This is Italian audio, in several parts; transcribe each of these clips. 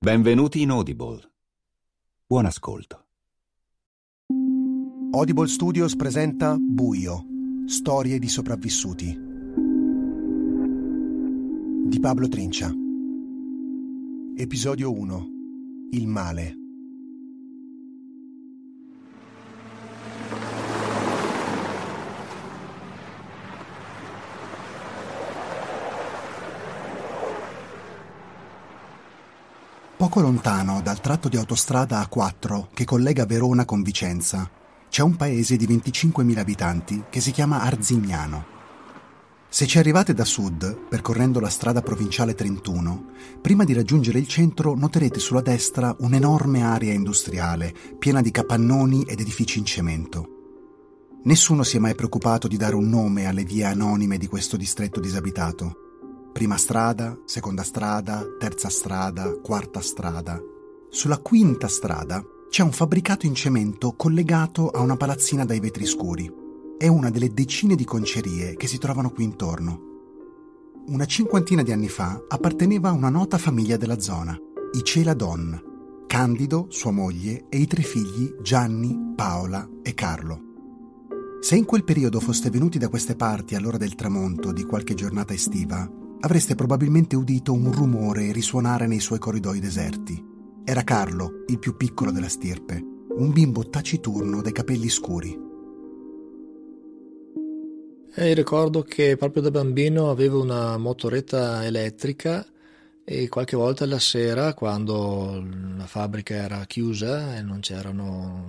Benvenuti in Audible. Buon ascolto. Audible Studios presenta Buio, storie di sopravvissuti. Di Pablo Trincia. Episodio 1. Il male. Poco lontano dal tratto di autostrada A4 che collega Verona con Vicenza, c'è un paese di 25.000 abitanti che si chiama Arzignano. Se ci arrivate da sud, percorrendo la strada provinciale 31, prima di raggiungere il centro noterete sulla destra un'enorme area industriale, piena di capannoni ed edifici in cemento. Nessuno si è mai preoccupato di dare un nome alle vie anonime di questo distretto disabitato. Prima strada, seconda strada, terza strada, quarta strada. Sulla quinta strada c'è un fabbricato in cemento collegato a una palazzina dai vetri scuri. È una delle decine di concerie che si trovano qui intorno. Una cinquantina di anni fa apparteneva a una nota famiglia della zona, i Celadon, Candido, sua moglie, e i tre figli Gianni, Paola e Carlo. Se in quel periodo foste venuti da queste parti all'ora del tramonto di qualche giornata estiva, avreste probabilmente udito un rumore risuonare nei suoi corridoi deserti. Era Carlo, il più piccolo della stirpe, un bimbo taciturno dai capelli scuri. E ricordo che proprio da bambino avevo una motoretta elettrica e qualche volta la sera, quando la fabbrica era chiusa e non c'erano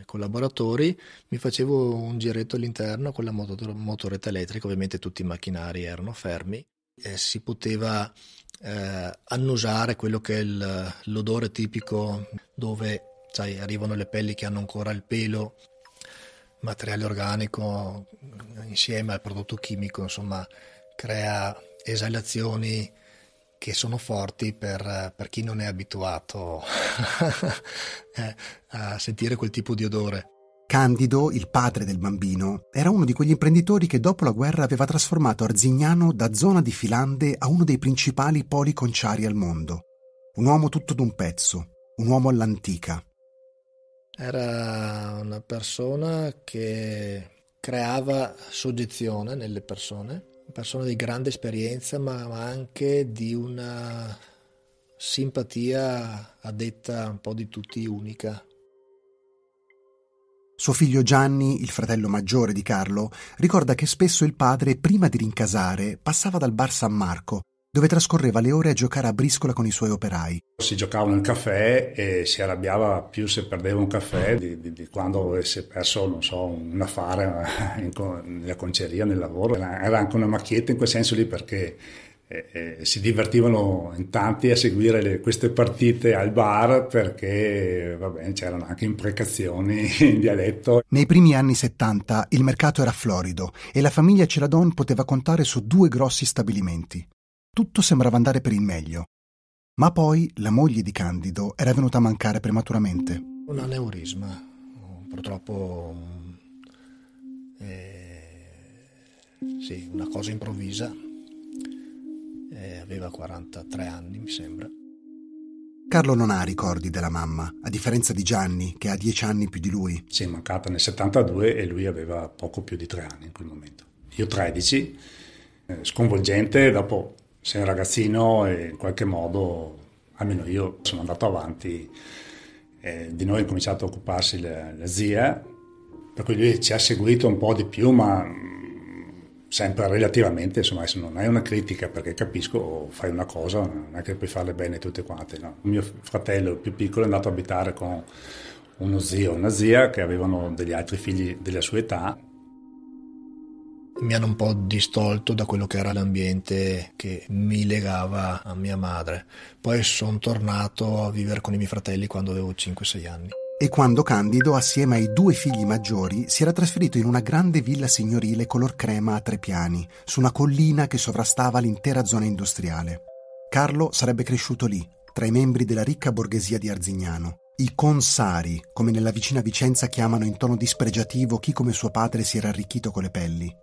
uh, collaboratori, mi facevo un giretto all'interno con la motor- motoretta elettrica, ovviamente tutti i macchinari erano fermi e si poteva eh, annusare quello che è il, l'odore tipico dove sai, arrivano le pelli che hanno ancora il pelo, materiale organico insieme al prodotto chimico, insomma, crea esalazioni che sono forti per, per chi non è abituato eh, a sentire quel tipo di odore. Candido, il padre del bambino, era uno di quegli imprenditori che dopo la guerra aveva trasformato Arzignano da zona di filande a uno dei principali poli conciari al mondo. Un uomo tutto d'un pezzo, un uomo all'antica. Era una persona che creava soggezione nelle persone, una persona di grande esperienza ma anche di una simpatia a detta un po' di tutti unica. Suo figlio Gianni, il fratello maggiore di Carlo, ricorda che spesso il padre, prima di rincasare, passava dal bar San Marco, dove trascorreva le ore a giocare a briscola con i suoi operai. Si giocava nel caffè e si arrabbiava più se perdeva un caffè di, di, di quando avesse perso, non so, un affare nella conceria, nel lavoro. Era, era anche una macchietta in quel senso lì perché eh, si divertivano in tanti a seguire le, queste partite al bar perché vabbè, c'erano anche imprecazioni in dialetto. Nei primi anni 70 il mercato era florido e la famiglia Celadon poteva contare su due grossi stabilimenti. Tutto sembrava andare per il meglio. Ma poi la moglie di Candido era venuta a mancare prematuramente. Un aneurisma, purtroppo eh, sì, una cosa improvvisa eh, aveva 43 anni mi sembra. Carlo non ha ricordi della mamma, a differenza di Gianni, che ha 10 anni più di lui. Si è mancata nel 72 e lui aveva poco più di 3 anni in quel momento. Io 13, eh, sconvolgente, dopo sei un ragazzino e in qualche modo, almeno io sono andato avanti, eh, di noi ha cominciato a occuparsi la, la zia, per cui lui ci ha seguito un po' di più, ma sempre relativamente, insomma, non è una critica perché capisco, oh, fai una cosa, non è che puoi farle bene tutte quante. No? Mio fratello più piccolo è andato a abitare con uno zio e una zia che avevano degli altri figli della sua età. Mi hanno un po' distolto da quello che era l'ambiente che mi legava a mia madre. Poi sono tornato a vivere con i miei fratelli quando avevo 5-6 anni e quando Candido, assieme ai due figli maggiori, si era trasferito in una grande villa signorile color crema a tre piani, su una collina che sovrastava l'intera zona industriale. Carlo sarebbe cresciuto lì, tra i membri della ricca borghesia di Arzignano. I consari, come nella vicina Vicenza chiamano in tono dispregiativo chi come suo padre si era arricchito con le pelli.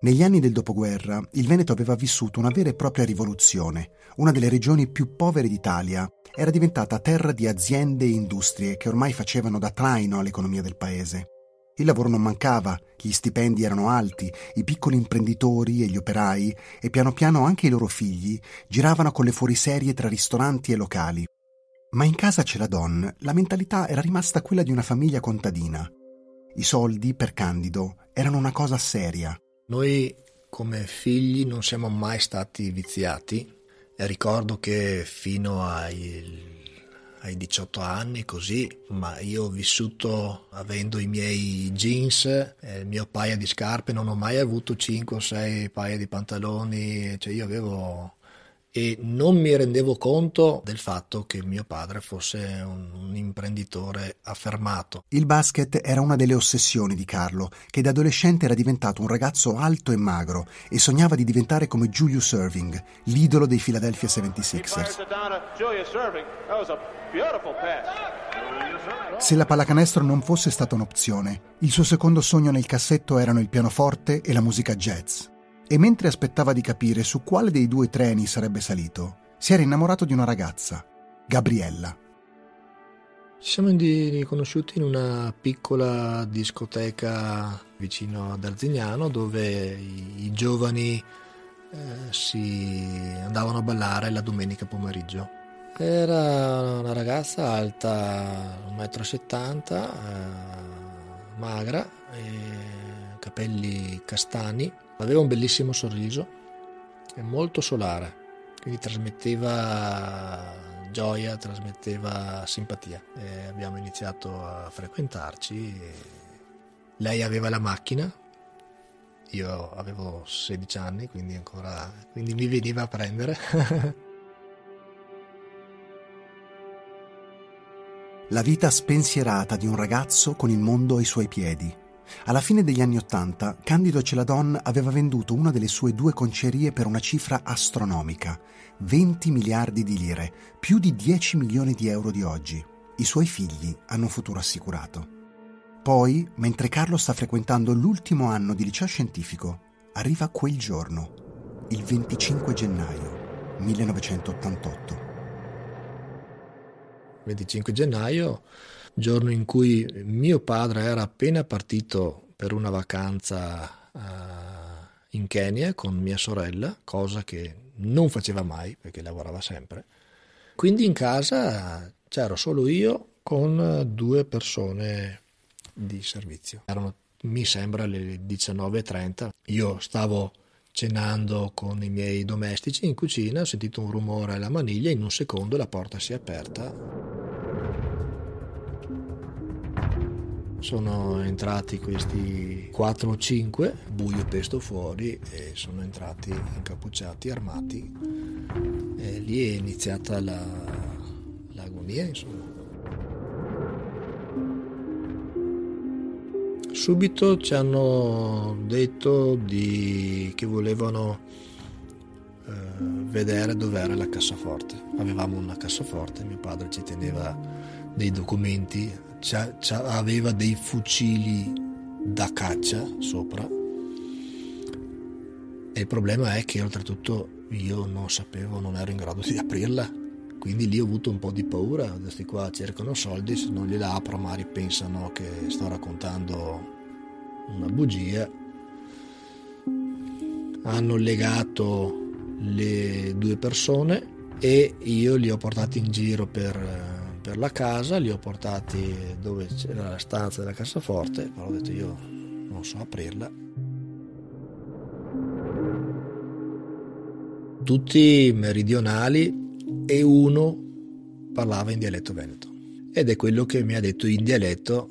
Negli anni del dopoguerra il Veneto aveva vissuto una vera e propria rivoluzione, una delle regioni più povere d'Italia era diventata terra di aziende e industrie che ormai facevano da traino all'economia del paese. Il lavoro non mancava, gli stipendi erano alti, i piccoli imprenditori e gli operai, e piano piano anche i loro figli, giravano con le fuoriserie tra ristoranti e locali. Ma in casa Celadon la mentalità era rimasta quella di una famiglia contadina. I soldi, per Candido, erano una cosa seria. Noi come figli non siamo mai stati viziati ricordo che fino ai ai 18 anni così, ma io ho vissuto avendo i miei jeans, il mio paio di scarpe, non ho mai avuto 5 o 6 paia di pantaloni, cioè io avevo e non mi rendevo conto del fatto che mio padre fosse un, un, imprenditore affermato. Il basket era una delle ossessioni di Carlo, che da adolescente era diventato un ragazzo alto e magro e sognava di diventare come Julius Irving, l'idolo dei Philadelphia 76ers. Se la pallacanestro non fosse stata un'opzione, il suo secondo sogno nel cassetto erano il pianoforte e la musica jazz e mentre aspettava di capire su quale dei due treni sarebbe salito, si era innamorato di una ragazza, Gabriella. Ci siamo riconosciuti in una piccola discoteca vicino ad Arzignano dove i, giovani eh, si andavano a ballare la domenica pomeriggio. Era una ragazza alta 1,70 m, eh, magra, capelli castani, Aveva un bellissimo sorriso e molto solare, quindi trasmetteva gioia, trasmetteva simpatia. E abbiamo iniziato a frequentarci. Lei aveva la macchina, io avevo 16 anni, quindi ancora quindi mi veniva a prendere. la vita spensierata di un ragazzo con il mondo ai suoi piedi alla fine degli anni Ottanta, Candido Celadon aveva venduto una delle sue due concerie per una cifra astronomica, 20 miliardi di lire, più di 10 milioni di euro di oggi. I suoi figli hanno un futuro assicurato. Poi, mentre Carlo sta frequentando l'ultimo anno di liceo scientifico, arriva quel giorno, il 25 gennaio 1988. 25 gennaio giorno in cui mio padre era appena partito per una vacanza uh, in Kenya con mia sorella, cosa che non faceva mai perché lavorava sempre. Quindi in casa c'ero solo io con due persone di servizio. Erano, mi sembra, le 19.30. Io stavo cenando con i miei domestici in cucina, ho sentito un rumore alla maniglia, in un secondo la porta si è aperta sono entrati questi 4 o 5, buio pesto fuori, e sono entrati incappucciati, armati. E lì è iniziata la, l'agonia, insomma. Subito ci hanno detto di, che volevano eh, vedere dov'era la cassaforte. Avevamo una cassaforte, mio padre ci teneva dei documenti c'ha, c'ha, aveva dei fucili da caccia sopra. E il problema è che oltretutto io non sapevo, non ero in grado di aprirla. Quindi lì ho avuto un po' di paura. Questi qua cercano soldi se non gliela apro magari pensano che sto raccontando una bugia. Hanno legato le due persone e io li ho portati in giro per per la casa, li ho portati dove c'era la stanza della cassaforte, però ho detto io non so aprirla. Tutti meridionali e uno parlava in dialetto veneto. Ed è quello che mi ha detto in dialetto,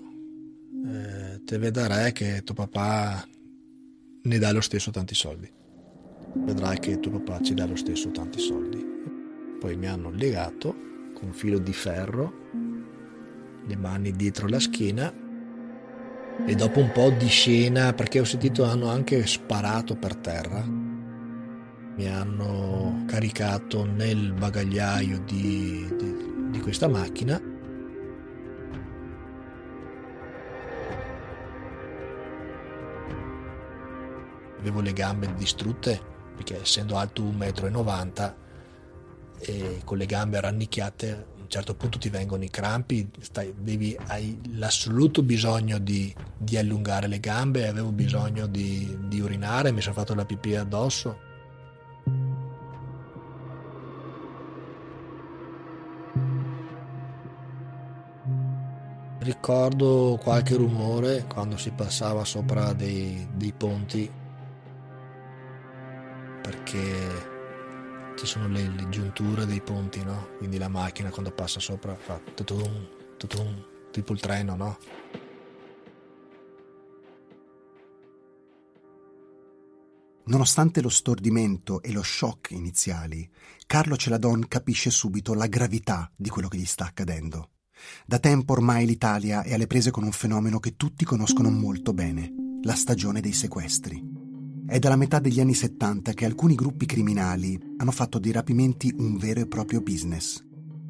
eh, te vedrai che tuo papà ne dà lo stesso tanti soldi. Vedrai che tuo papà ci dà lo stesso tanti soldi. Poi mi hanno legato un filo di ferro, le mani dietro la schiena e dopo un po' di scena, perché ho sentito hanno anche sparato per terra, mi hanno caricato nel bagagliaio di, di, di questa macchina. Avevo le gambe distrutte perché essendo alto 1,90 m e con le gambe rannicchiate certo punto ti vengono i crampi, stai, devi, hai l'assoluto bisogno di, di, allungare le gambe, avevo bisogno di, di urinare, mi sono fatto la pipì addosso. Ricordo qualche rumore quando si passava sopra dei, dei ponti perché ci sono le, le, giunture dei ponti, no? Quindi la macchina quando passa sopra fa tutum, tutum, tipo il treno, no? Nonostante lo stordimento e lo shock iniziali, Carlo Celadon capisce subito la gravità di quello che gli sta accadendo. Da tempo ormai l'Italia è alle prese con un fenomeno che tutti conoscono molto bene, la stagione dei sequestri. È dalla metà degli anni 70 che alcuni gruppi criminali hanno fatto dei rapimenti un vero e proprio business.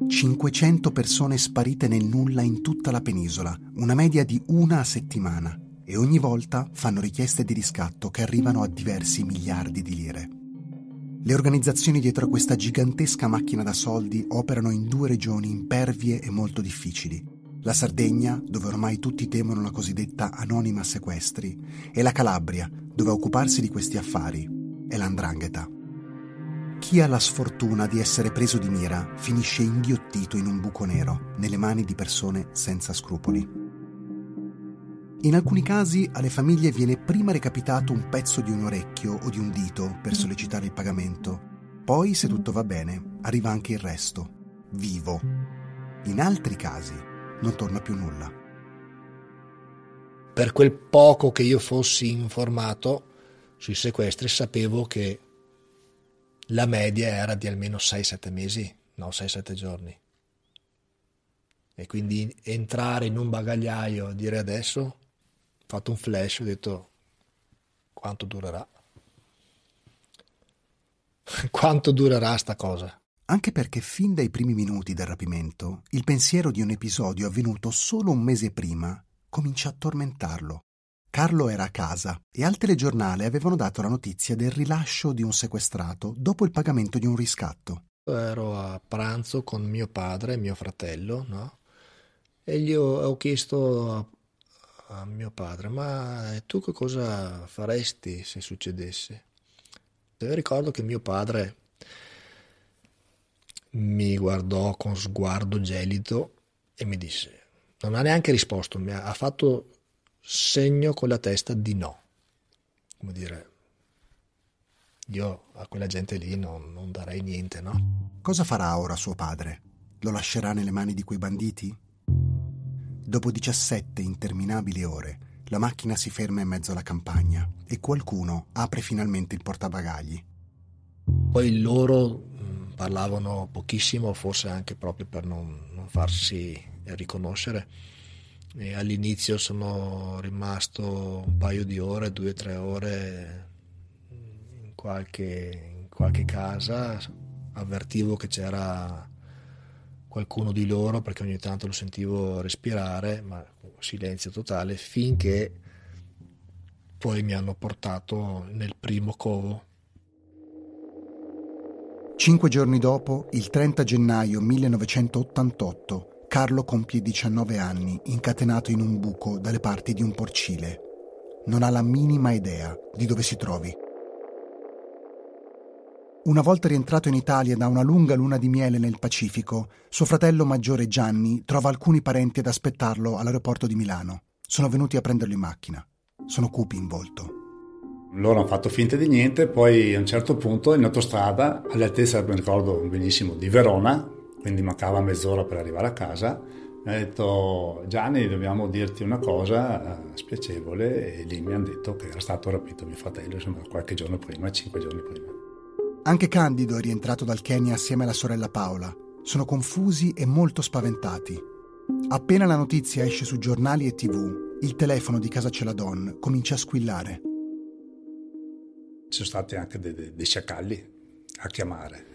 500 persone sparite nel nulla in tutta la penisola, una media di una a settimana, e ogni volta fanno richieste di riscatto che arrivano a diversi miliardi di lire. Le organizzazioni dietro a questa gigantesca macchina da soldi operano in due regioni impervie e molto difficili. La Sardegna, dove ormai tutti temono la cosiddetta anonima sequestri, e la Calabria, dove a occuparsi di questi affari è l'andrangheta. Chi ha la sfortuna di essere preso di mira finisce inghiottito in un buco nero, nelle mani di persone senza scrupoli. In alcuni casi alle famiglie viene prima recapitato un pezzo di un orecchio o di un dito per sollecitare il pagamento. Poi, se tutto va bene, arriva anche il resto, vivo. In altri casi non torna più nulla. Per quel poco che io fossi informato sui sequestri, sapevo che la media era di almeno 6-7 mesi, no 6-7 giorni. E quindi entrare in un bagagliaio e dire adesso fatto un flash, ho detto quanto durerà? quanto durerà sta cosa? Anche perché fin dai primi minuti del rapimento, il pensiero di un episodio avvenuto solo un mese prima comincia a tormentarlo. Carlo era a casa e al telegiornale avevano dato la notizia del rilascio di un sequestrato dopo il pagamento di un riscatto. Ero a pranzo con mio padre e mio fratello, no? E gli ho, ho chiesto a mio padre, ma tu che cosa faresti se succedesse? E ricordo che mio padre mi guardò con sguardo gelido e mi disse, non ha neanche risposto, mi ha, fatto segno con la testa di no. Come dire, io a quella gente lì non, non darei niente, no? Cosa farà ora suo padre? Lo lascerà nelle mani di quei banditi? Dopo 17 interminabili ore, la macchina si ferma in mezzo alla campagna e qualcuno apre finalmente il portabagagli. Poi loro parlavano pochissimo, forse anche proprio per non, non farsi riconoscere. E all'inizio sono rimasto un paio di ore, due o tre ore in qualche, in qualche casa, avvertivo che c'era qualcuno di loro perché ogni tanto lo sentivo respirare, ma silenzio totale, finché poi mi hanno portato nel primo covo. Cinque giorni dopo, il 30 gennaio 1988, Carlo compie 19 anni, incatenato in un buco dalle parti di un porcile. Non ha la minima idea di dove si trovi. Una volta rientrato in Italia da una lunga luna di miele nel Pacifico, suo fratello maggiore Gianni trova alcuni parenti ad aspettarlo all'aeroporto di Milano. Sono venuti a prenderlo in macchina. Sono cupi in volto. Loro hanno fatto finta di niente, poi a un certo punto in autostrada, all'altezza, mi ricordo benissimo, di Verona, quindi mancava mezz'ora per arrivare a casa, mi ha detto Gianni dobbiamo dirti una cosa eh, spiacevole e lì mi hanno detto che era stato rapito mio fratello insomma, qualche giorno prima, cinque giorni prima. Anche Candido è rientrato dal Kenya assieme alla sorella Paola. Sono confusi e molto spaventati. Appena la notizia esce su giornali e tv, il telefono di Casa Celadon comincia a squillare. Ci sono stati anche dei, dei, dei sciacalli a chiamare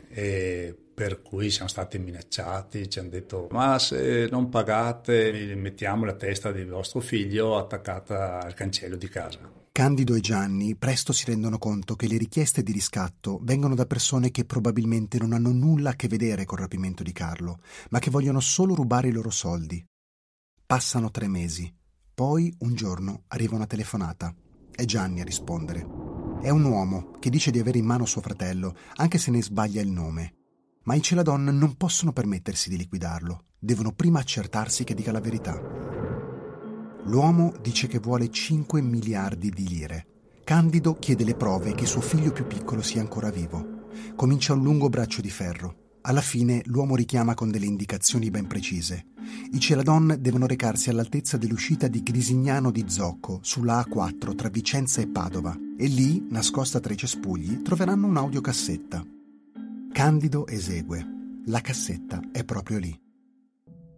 per cui siamo stati minacciati, ci hanno detto ma se non pagate mettiamo la testa di vostro figlio attaccata al cancello di casa. Candido e Gianni presto si rendono conto che le richieste di riscatto vengono da persone che probabilmente non hanno nulla a che vedere col rapimento di Carlo, ma che vogliono solo rubare i loro soldi. Passano tre mesi. Poi, un giorno, arriva una telefonata. È Gianni a rispondere. È un uomo che dice di avere in mano suo fratello, anche se ne sbaglia il nome. Ma i Celadon non possono permettersi di liquidarlo. Devono prima accertarsi che dica la verità. L'uomo dice che vuole 5 miliardi di lire. Candido chiede le prove che suo figlio più piccolo sia ancora vivo. Comincia un lungo braccio di ferro. Alla fine l'uomo richiama con delle indicazioni ben precise. I Celadon devono recarsi all'altezza dell'uscita di Grisignano di Zocco, sulla A4 tra Vicenza e Padova, e lì, nascosta tra i cespugli, troveranno un'audiocassetta. Candido esegue. La cassetta è proprio lì.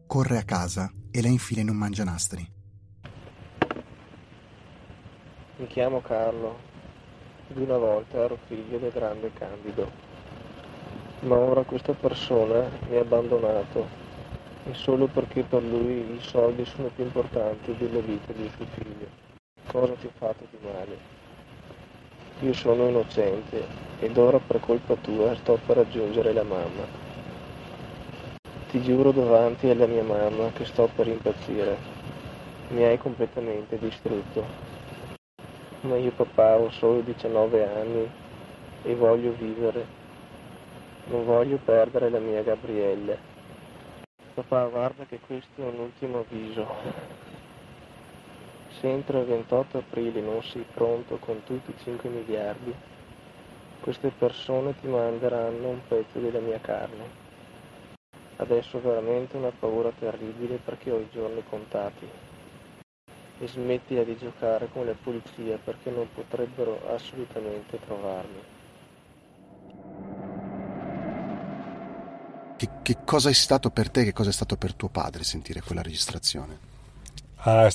Corre a casa e la infila in un mangianastri. Mi chiamo Carlo, di una volta ero figlio del grande Candido, ma ora questa persona mi ha abbandonato e solo perché per lui i soldi sono più importanti della vita di suo figlio. Cosa ti ho fatto di male? Io sono innocente ed ora per colpa tua sto per raggiungere la mamma. Ti giuro davanti alla mia mamma che sto per impazzire. Mi hai completamente distrutto ma io papà ho solo 19 anni e voglio vivere. Non voglio perdere la mia Gabriella. Papà, guarda che questo è un ultimo avviso. Se entro il 28 aprile non sei pronto con tutti i 5 miliardi, queste persone ti manderanno un pezzo della mia carne. Adesso ho veramente una paura terribile perché ho i giorni contati e smettila di giocare con la polizia perché non potrebbero assolutamente trovarmi. Che, che, cosa è stato per te, che cosa è stato per tuo padre sentire quella registrazione? Ah,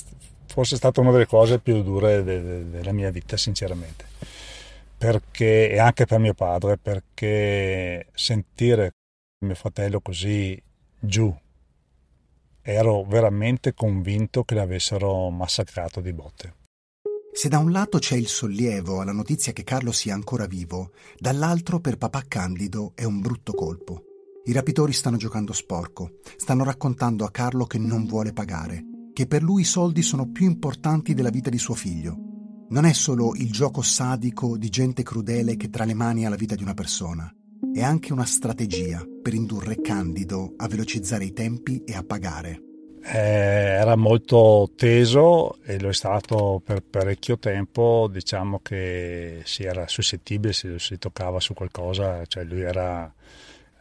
forse è stata una delle cose più dure de, de, della mia vita, sinceramente. Perché, e anche per mio padre, perché sentire mio fratello così giù ero veramente convinto che l'avessero massacrato di botte. Se da un lato c'è il sollievo alla notizia che Carlo sia ancora vivo, dall'altro per papà Candido è un brutto colpo. I rapitori stanno giocando sporco, stanno raccontando a Carlo che non vuole pagare, che per lui i soldi sono più importanti della vita di suo figlio. Non è solo il gioco sadico di gente crudele che tra le mani ha la vita di una persona, è anche una strategia per indurre Candido a velocizzare i tempi e a pagare. Eh, era molto teso e lo è stato per parecchio tempo, diciamo che si era suscettibile se si toccava su qualcosa, cioè lui era,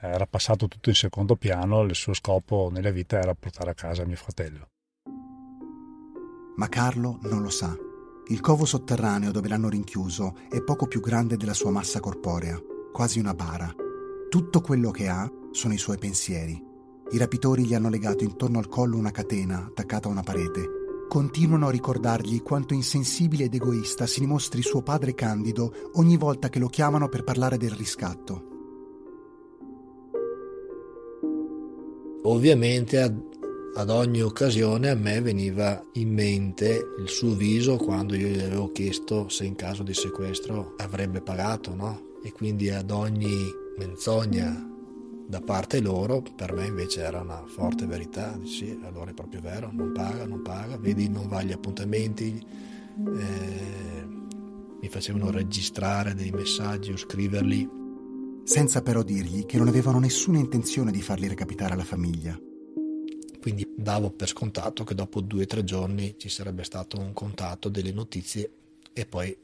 era passato tutto in secondo piano, il suo scopo nella vita era portare a casa mio fratello. Ma Carlo non lo sa. Il covo sotterraneo dove l'hanno rinchiuso è poco più grande della sua massa corporea quasi una bara. Tutto quello che ha sono i suoi pensieri. I rapitori gli hanno legato intorno al collo una catena attaccata a una parete. Continuano a ricordargli quanto insensibile ed egoista si dimostri suo padre Candido ogni volta che lo chiamano per parlare del riscatto. Ovviamente ad, ad ogni occasione a me veniva in mente il suo viso quando io gli avevo chiesto se in caso di sequestro avrebbe pagato, no? e quindi ad ogni menzogna da parte loro per me invece era una forte verità sì allora è proprio vero non paga non paga vedi non va agli appuntamenti eh, mi facevano registrare dei messaggi o scriverli senza però dirgli che non avevano nessuna intenzione di farli recapitare alla famiglia quindi davo per scontato che dopo due o tre giorni ci sarebbe stato un contatto delle notizie e poi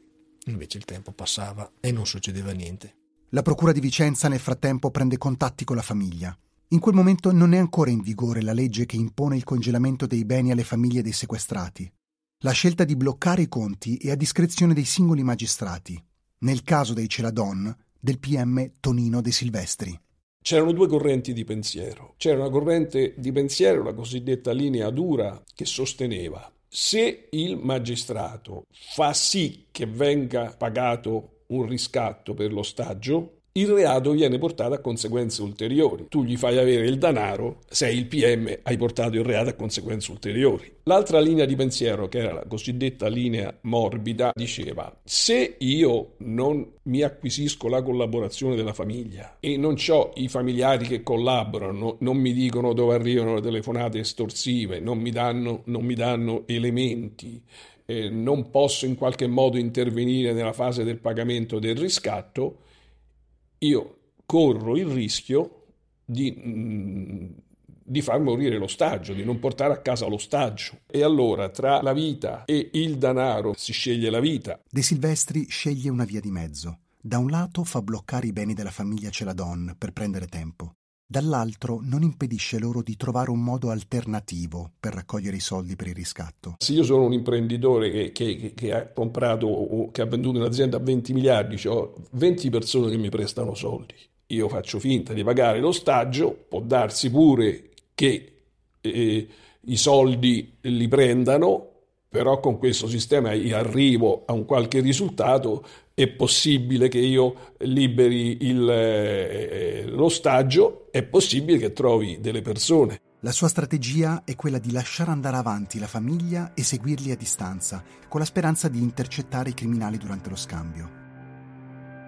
Invece il tempo passava e non succedeva niente. La Procura di Vicenza nel frattempo prende contatti con la famiglia. In quel momento non è ancora in vigore la legge che impone il congelamento dei beni alle famiglie dei sequestrati. La scelta di bloccare i conti è a discrezione dei singoli magistrati. Nel caso dei Celadon, del PM Tonino De Silvestri. C'erano due correnti di pensiero. C'era una corrente di pensiero, la cosiddetta linea dura, che sosteneva se il magistrato fa sì che venga pagato un riscatto per l'ostaggio, il reato viene portato a conseguenze ulteriori. Tu gli fai avere il denaro, sei il PM, hai portato il reato a conseguenze ulteriori. L'altra linea di pensiero, che era la cosiddetta linea morbida, diceva: se io non mi acquisisco la collaborazione della famiglia e non ho i familiari che collaborano, non mi dicono dove arrivano le telefonate estorsive, non mi danno, non mi danno elementi, eh, non posso in qualche modo intervenire nella fase del pagamento del riscatto, io corro il rischio di, mm, di far morire l'ostaggio, di non portare a casa l'ostaggio. E allora tra la vita e il denaro si sceglie la vita. De Silvestri sceglie una via di mezzo. Da un lato fa bloccare i beni della famiglia Celadon per prendere tempo. Dall'altro non impedisce loro di trovare un modo alternativo per raccogliere i soldi per il riscatto. Se io sono un imprenditore che, che, che ha comprato o che ha venduto un'azienda a 20 miliardi, ho 20 persone che mi prestano soldi. Io faccio finta di pagare l'ostaggio, può darsi pure che eh, i soldi li prendano, però con questo sistema io arrivo a un qualche risultato, è possibile che io liberi il, eh, l'ostaggio, è possibile che trovi delle persone. La sua strategia è quella di lasciare andare avanti la famiglia e seguirli a distanza, con la speranza di intercettare i criminali durante lo scambio.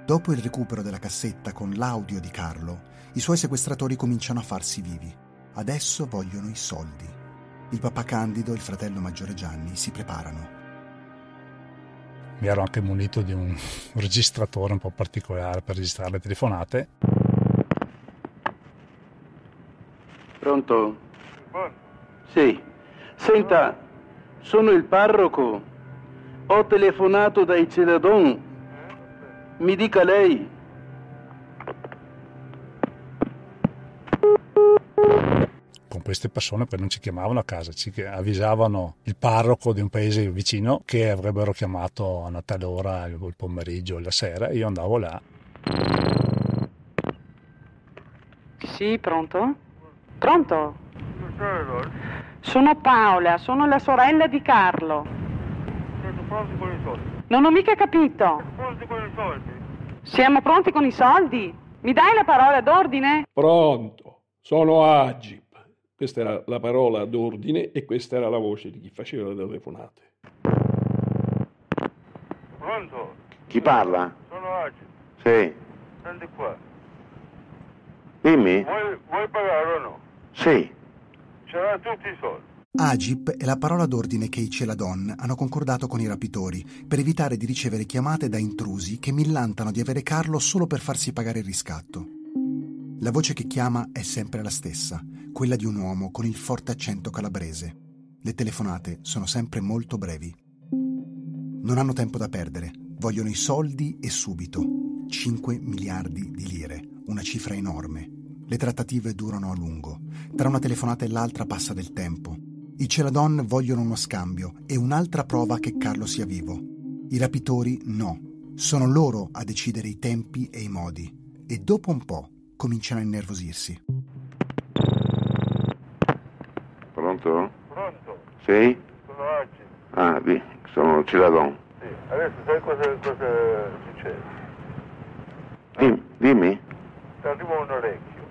Dopo il recupero della cassetta con l'audio di Carlo, i suoi sequestratori cominciano a farsi vivi. Adesso vogliono i soldi. Il papà Candido e il fratello maggiore Gianni si preparano. Mi ero anche munito di un registratore un po' particolare per registrare le telefonate. Pronto? Sì. Senta, sono il parroco. Ho telefonato dai Celadon. Mi dica lei. Queste persone poi non ci chiamavano a casa, ci avvisavano il parroco di un paese vicino che avrebbero chiamato a una tale ora il pomeriggio o la sera e io andavo là. Sì, pronto? Pronto? Sono Paola, sono la sorella di Carlo. Non ho mica capito. Siamo pronti con i soldi? Mi dai la parola d'ordine? Pronto, sono Agip. Questa era la parola d'ordine e questa era la voce di chi faceva le telefonate. Pronto? Chi parla? Sono Agip. Sì. Senti qua. Dimmi. Vuoi, vuoi pagare o no? Sì. C'erano tutti i soldi. Agip è la parola d'ordine che i Celadon hanno concordato con i rapitori per evitare di ricevere chiamate da intrusi che millantano di avere Carlo solo per farsi pagare il riscatto. La voce che chiama è sempre la stessa, quella di un uomo con il forte accento calabrese. Le telefonate sono sempre molto brevi. Non hanno tempo da perdere, vogliono i soldi e subito. 5 miliardi di lire, una cifra enorme. Le trattative durano a lungo. Tra una telefonata e l'altra passa del tempo. I Celadon vogliono uno scambio e un'altra prova che Carlo sia vivo. I rapitori no. Sono loro a decidere i tempi e i modi. E dopo un po' cominciano a innervosirsi. Pronto? Pronto? Sì? Sono Agip. Ah, di, sono Ciladon. Sì. Adesso sai cosa, cosa succede? Dimmi, dimmi. Ti arriva un orecchio.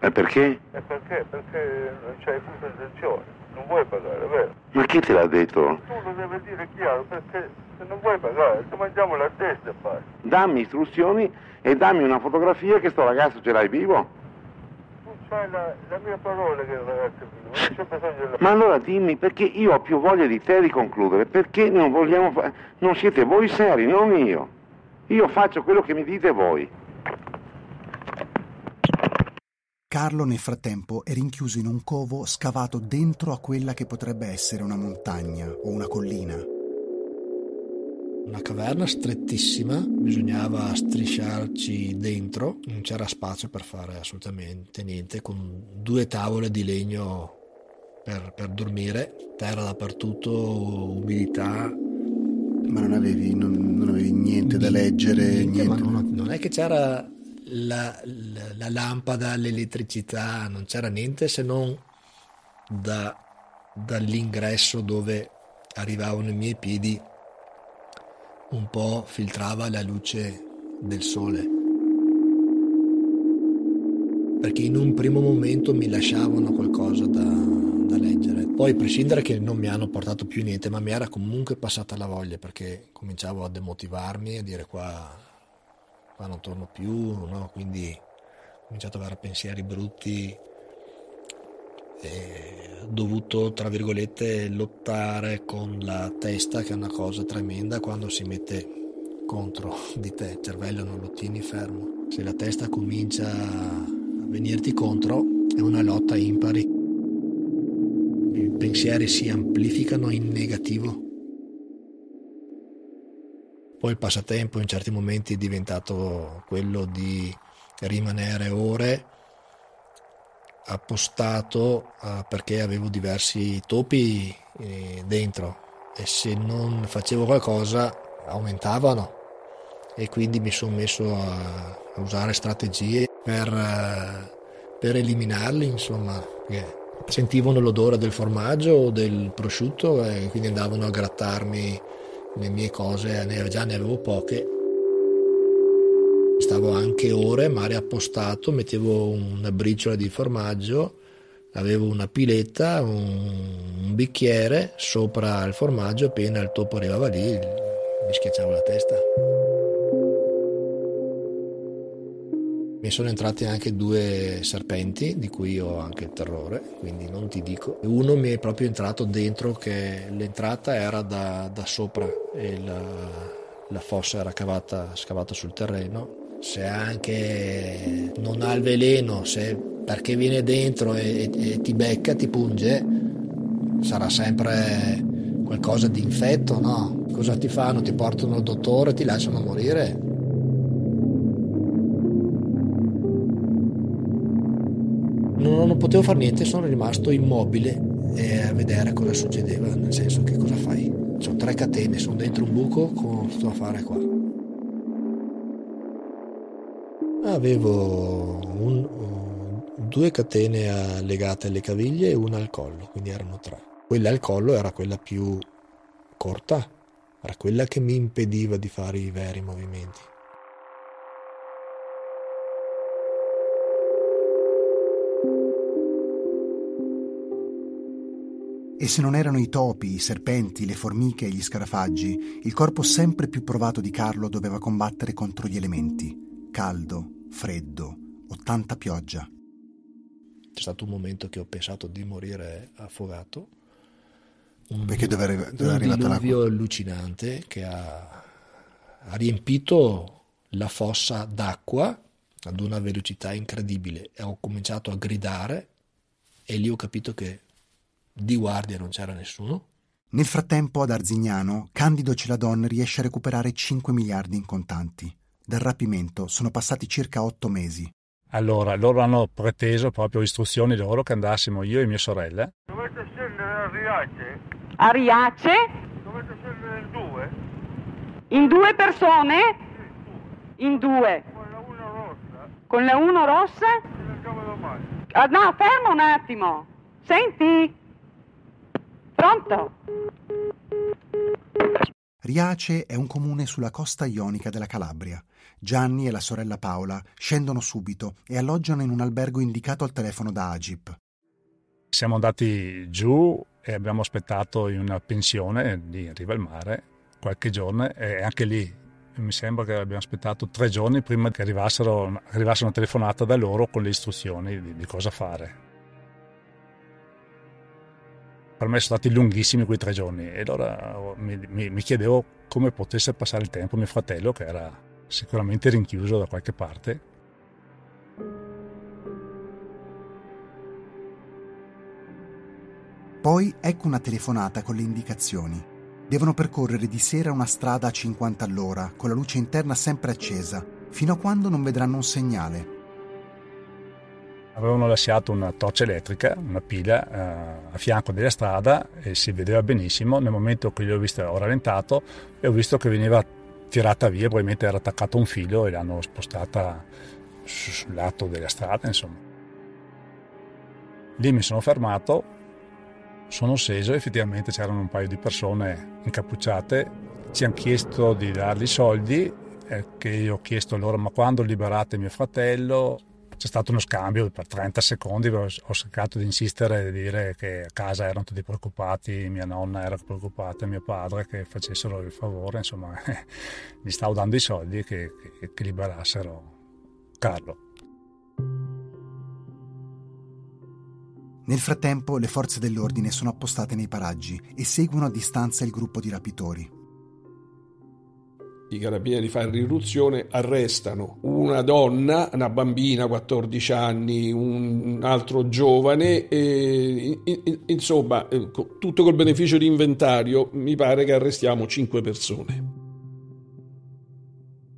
E perché? E perché? Perché non c'hai più intenzione. Non vuoi pagare, vero? Ma chi te l'ha detto? Tu lo devi dire chiaro perché se non vuoi pagare ti mangiamo la testa e basta. Dammi istruzioni e dammi una fotografia che sto ragazzo ce l'hai vivo. C'hai la, la mia parola che il ragazzo non c'è bisogno della... Ma allora dimmi perché io ho più voglia di te di concludere, perché non vogliamo fa- non siete voi seri, non io. Io faccio quello che mi dite voi. Carlo nel frattempo è rinchiuso in un covo scavato dentro a quella che potrebbe essere una montagna o una collina. Una caverna strettissima, bisognava strisciarci dentro, non c'era spazio per fare assolutamente niente, con due tavole di legno per, per dormire, terra dappertutto, umidità. Ma non avevi, non, non avevi niente da leggere, Niente, niente. non, non è che c'era la, la- la lampada, l'elettricità, non c'era niente se non da- dall'ingresso dove arrivavano i miei piedi un po' filtrava la luce del sole. perché in un primo momento mi lasciavano qualcosa da, da leggere. Poi, a prescindere che non mi hanno portato più niente, ma mi era comunque passata la voglia perché cominciavo a demotivarmi, a dire qua, qua non torno più, no? quindi ho cominciato ad avere pensieri brutti ho dovuto, tra virgolette, lottare con la testa, che è una cosa tremenda quando si mette contro di te, il cervello non lo tieni fermo. Se la testa comincia a venirti contro, è una lotta impari. I pensieri si amplificano in negativo. Poi il passatempo in certi momenti è diventato quello di rimanere ore appostato uh, perché avevo diversi topi eh, dentro. E se non facevo qualcosa aumentavano. E quindi mi sono messo a, a usare strategie per, uh, per eliminarli insomma sentivano l'odore del formaggio o del prosciutto e quindi andavano a grattarmi le mie cose già ne avevo poche Stavo anche ore, mare appostato, mettevo una briciola di formaggio, avevo una piletta, un, un bicchiere sopra il formaggio, appena il topo arrivava lì mi schiacciavo la testa. Mi sono entrati anche due serpenti di cui ho anche il terrore, quindi non ti dico. Uno mi è proprio entrato dentro che l'entrata era da, da sopra e la, la fossa era cavata, scavata sul terreno se anche non ha il veleno, se perché viene dentro e, e, ti becca, ti punge, sarà sempre qualcosa di infetto, no? Cosa ti fanno? Ti portano al dottore, e ti lasciano morire? Non, non potevo fare niente, sono rimasto immobile a vedere cosa succedeva, nel senso che cosa fai? Sono tre catene, sono dentro un buco, cosa sto a fare qua? Avevo un, due catene legate alle caviglie e una al collo, quindi erano tre. Quella al collo era quella più corta, era quella che mi impediva di fare i veri movimenti. E se non erano i topi, i serpenti, le formiche e gli scarafaggi, il corpo sempre più provato di Carlo doveva combattere contro gli elementi caldo, freddo o tanta pioggia. C'è stato un momento che ho pensato di morire affogato. Un, Perché dove, dove un è arrivata diluvio allucinante che ha, ha riempito la fossa d'acqua ad una velocità incredibile e ho cominciato a gridare e lì ho capito che di guardia non c'era nessuno. Nel frattempo ad Arzignano, Candido Celadon riesce a recuperare 5 miliardi in contanti. Dal rapimento sono passati circa otto mesi. Allora, loro hanno preteso proprio istruzioni loro che andassimo io e mie sorelle. Dovete scendere a Riace? A Riace? Dovete scendere in due? In due persone? In due. Con la una rossa? Con la uno rossa? Domani. Ah, no, fermo un attimo. Senti? Pronto? Riace è un comune sulla costa ionica della Calabria. Gianni e la sorella Paola scendono subito e alloggiano in un albergo indicato al telefono da Agip. Siamo andati giù e abbiamo aspettato in una pensione in riva al mare qualche giorno e anche lì mi sembra che abbiamo aspettato tre giorni prima che arrivasse una telefonata da loro con le istruzioni di, di cosa fare per me sono stati lunghissimi quei tre giorni e allora mi, mi, mi, chiedevo come potesse passare il tempo mio fratello che era sicuramente rinchiuso da qualche parte. Poi ecco una telefonata con le indicazioni. Devono percorrere di sera una strada a 50 all'ora, con la luce interna sempre accesa, fino a quando non vedranno un segnale. Avevano lasciato una torcia elettrica, una pila eh, a fianco della strada e si vedeva benissimo. Nel momento che io ho visto, ho rallentato e ho visto che veniva tirata via, probabilmente era attaccato un filo e l'hanno spostata sul lato della strada, insomma. Lì mi sono fermato, sono sceso, effettivamente c'erano un paio di persone incappucciate, ci hanno chiesto di dargli soldi, eh, che io ho chiesto loro ma quando liberate mio fratello? C'è stato uno scambio per 30 secondi, ho cercato di insistere e dire che a casa erano tutti preoccupati, mia nonna era preoccupata, mio padre che facessero il favore, insomma gli stavo dando i soldi che, che, che liberassero Carlo. Nel frattempo le forze dell'ordine sono appostate nei paraggi e seguono a distanza il gruppo di rapitori i carabinieri fanno irruzione, arrestano una donna, una bambina, 14 anni, un altro giovane, e, insomma, eh, tutto col beneficio di inventario, mi pare che arrestiamo 5 persone.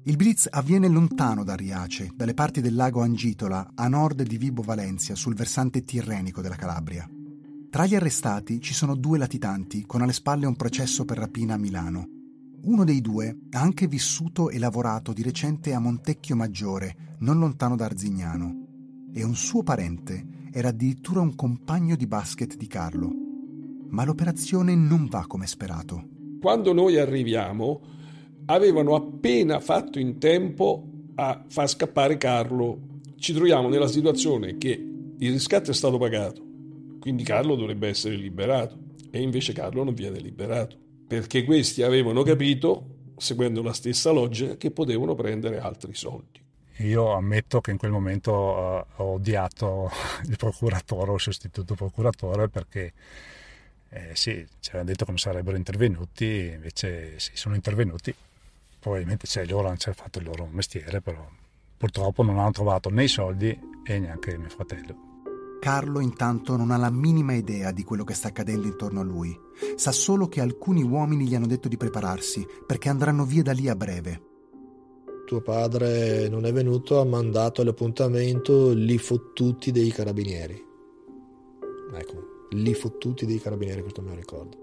Il blitz avviene lontano da Riace, dalle parti del lago Angitola, a nord di Vibo Valencia, sul versante tirrenico della Calabria. Tra gli arrestati ci sono due latitanti, con alle spalle un processo per rapina a Milano. Uno dei due ha anche vissuto e lavorato di recente a Montecchio Maggiore, non lontano da Arzignano, e un suo parente era addirittura un compagno di basket di Carlo. Ma l'operazione non va come sperato. Quando noi arriviamo, avevano appena fatto in tempo a far scappare Carlo. Ci troviamo nella situazione che il riscatto è stato pagato, quindi Carlo dovrebbe essere liberato, e invece Carlo non viene liberato perché questi avevano capito, seguendo la stessa logica, che potevano prendere altri soldi. Io ammetto che in quel momento uh, ho odiato il procuratore o il sostituto procuratore perché eh, sì, ci avevano detto come sarebbero intervenuti, invece sì, sono intervenuti. Probabilmente cioè, loro hanno fatto il loro mestiere, però purtroppo non hanno trovato né i soldi e neanche mio fratello. Carlo intanto non ha la minima idea di quello che sta accadendo intorno a lui. Sa solo che alcuni uomini gli hanno detto di prepararsi perché andranno via da lì a breve. Tuo padre non è venuto, ha mandato all'appuntamento lì fottuti dei carabinieri. Ecco, lì fottuti dei carabinieri, questo me lo ricordo.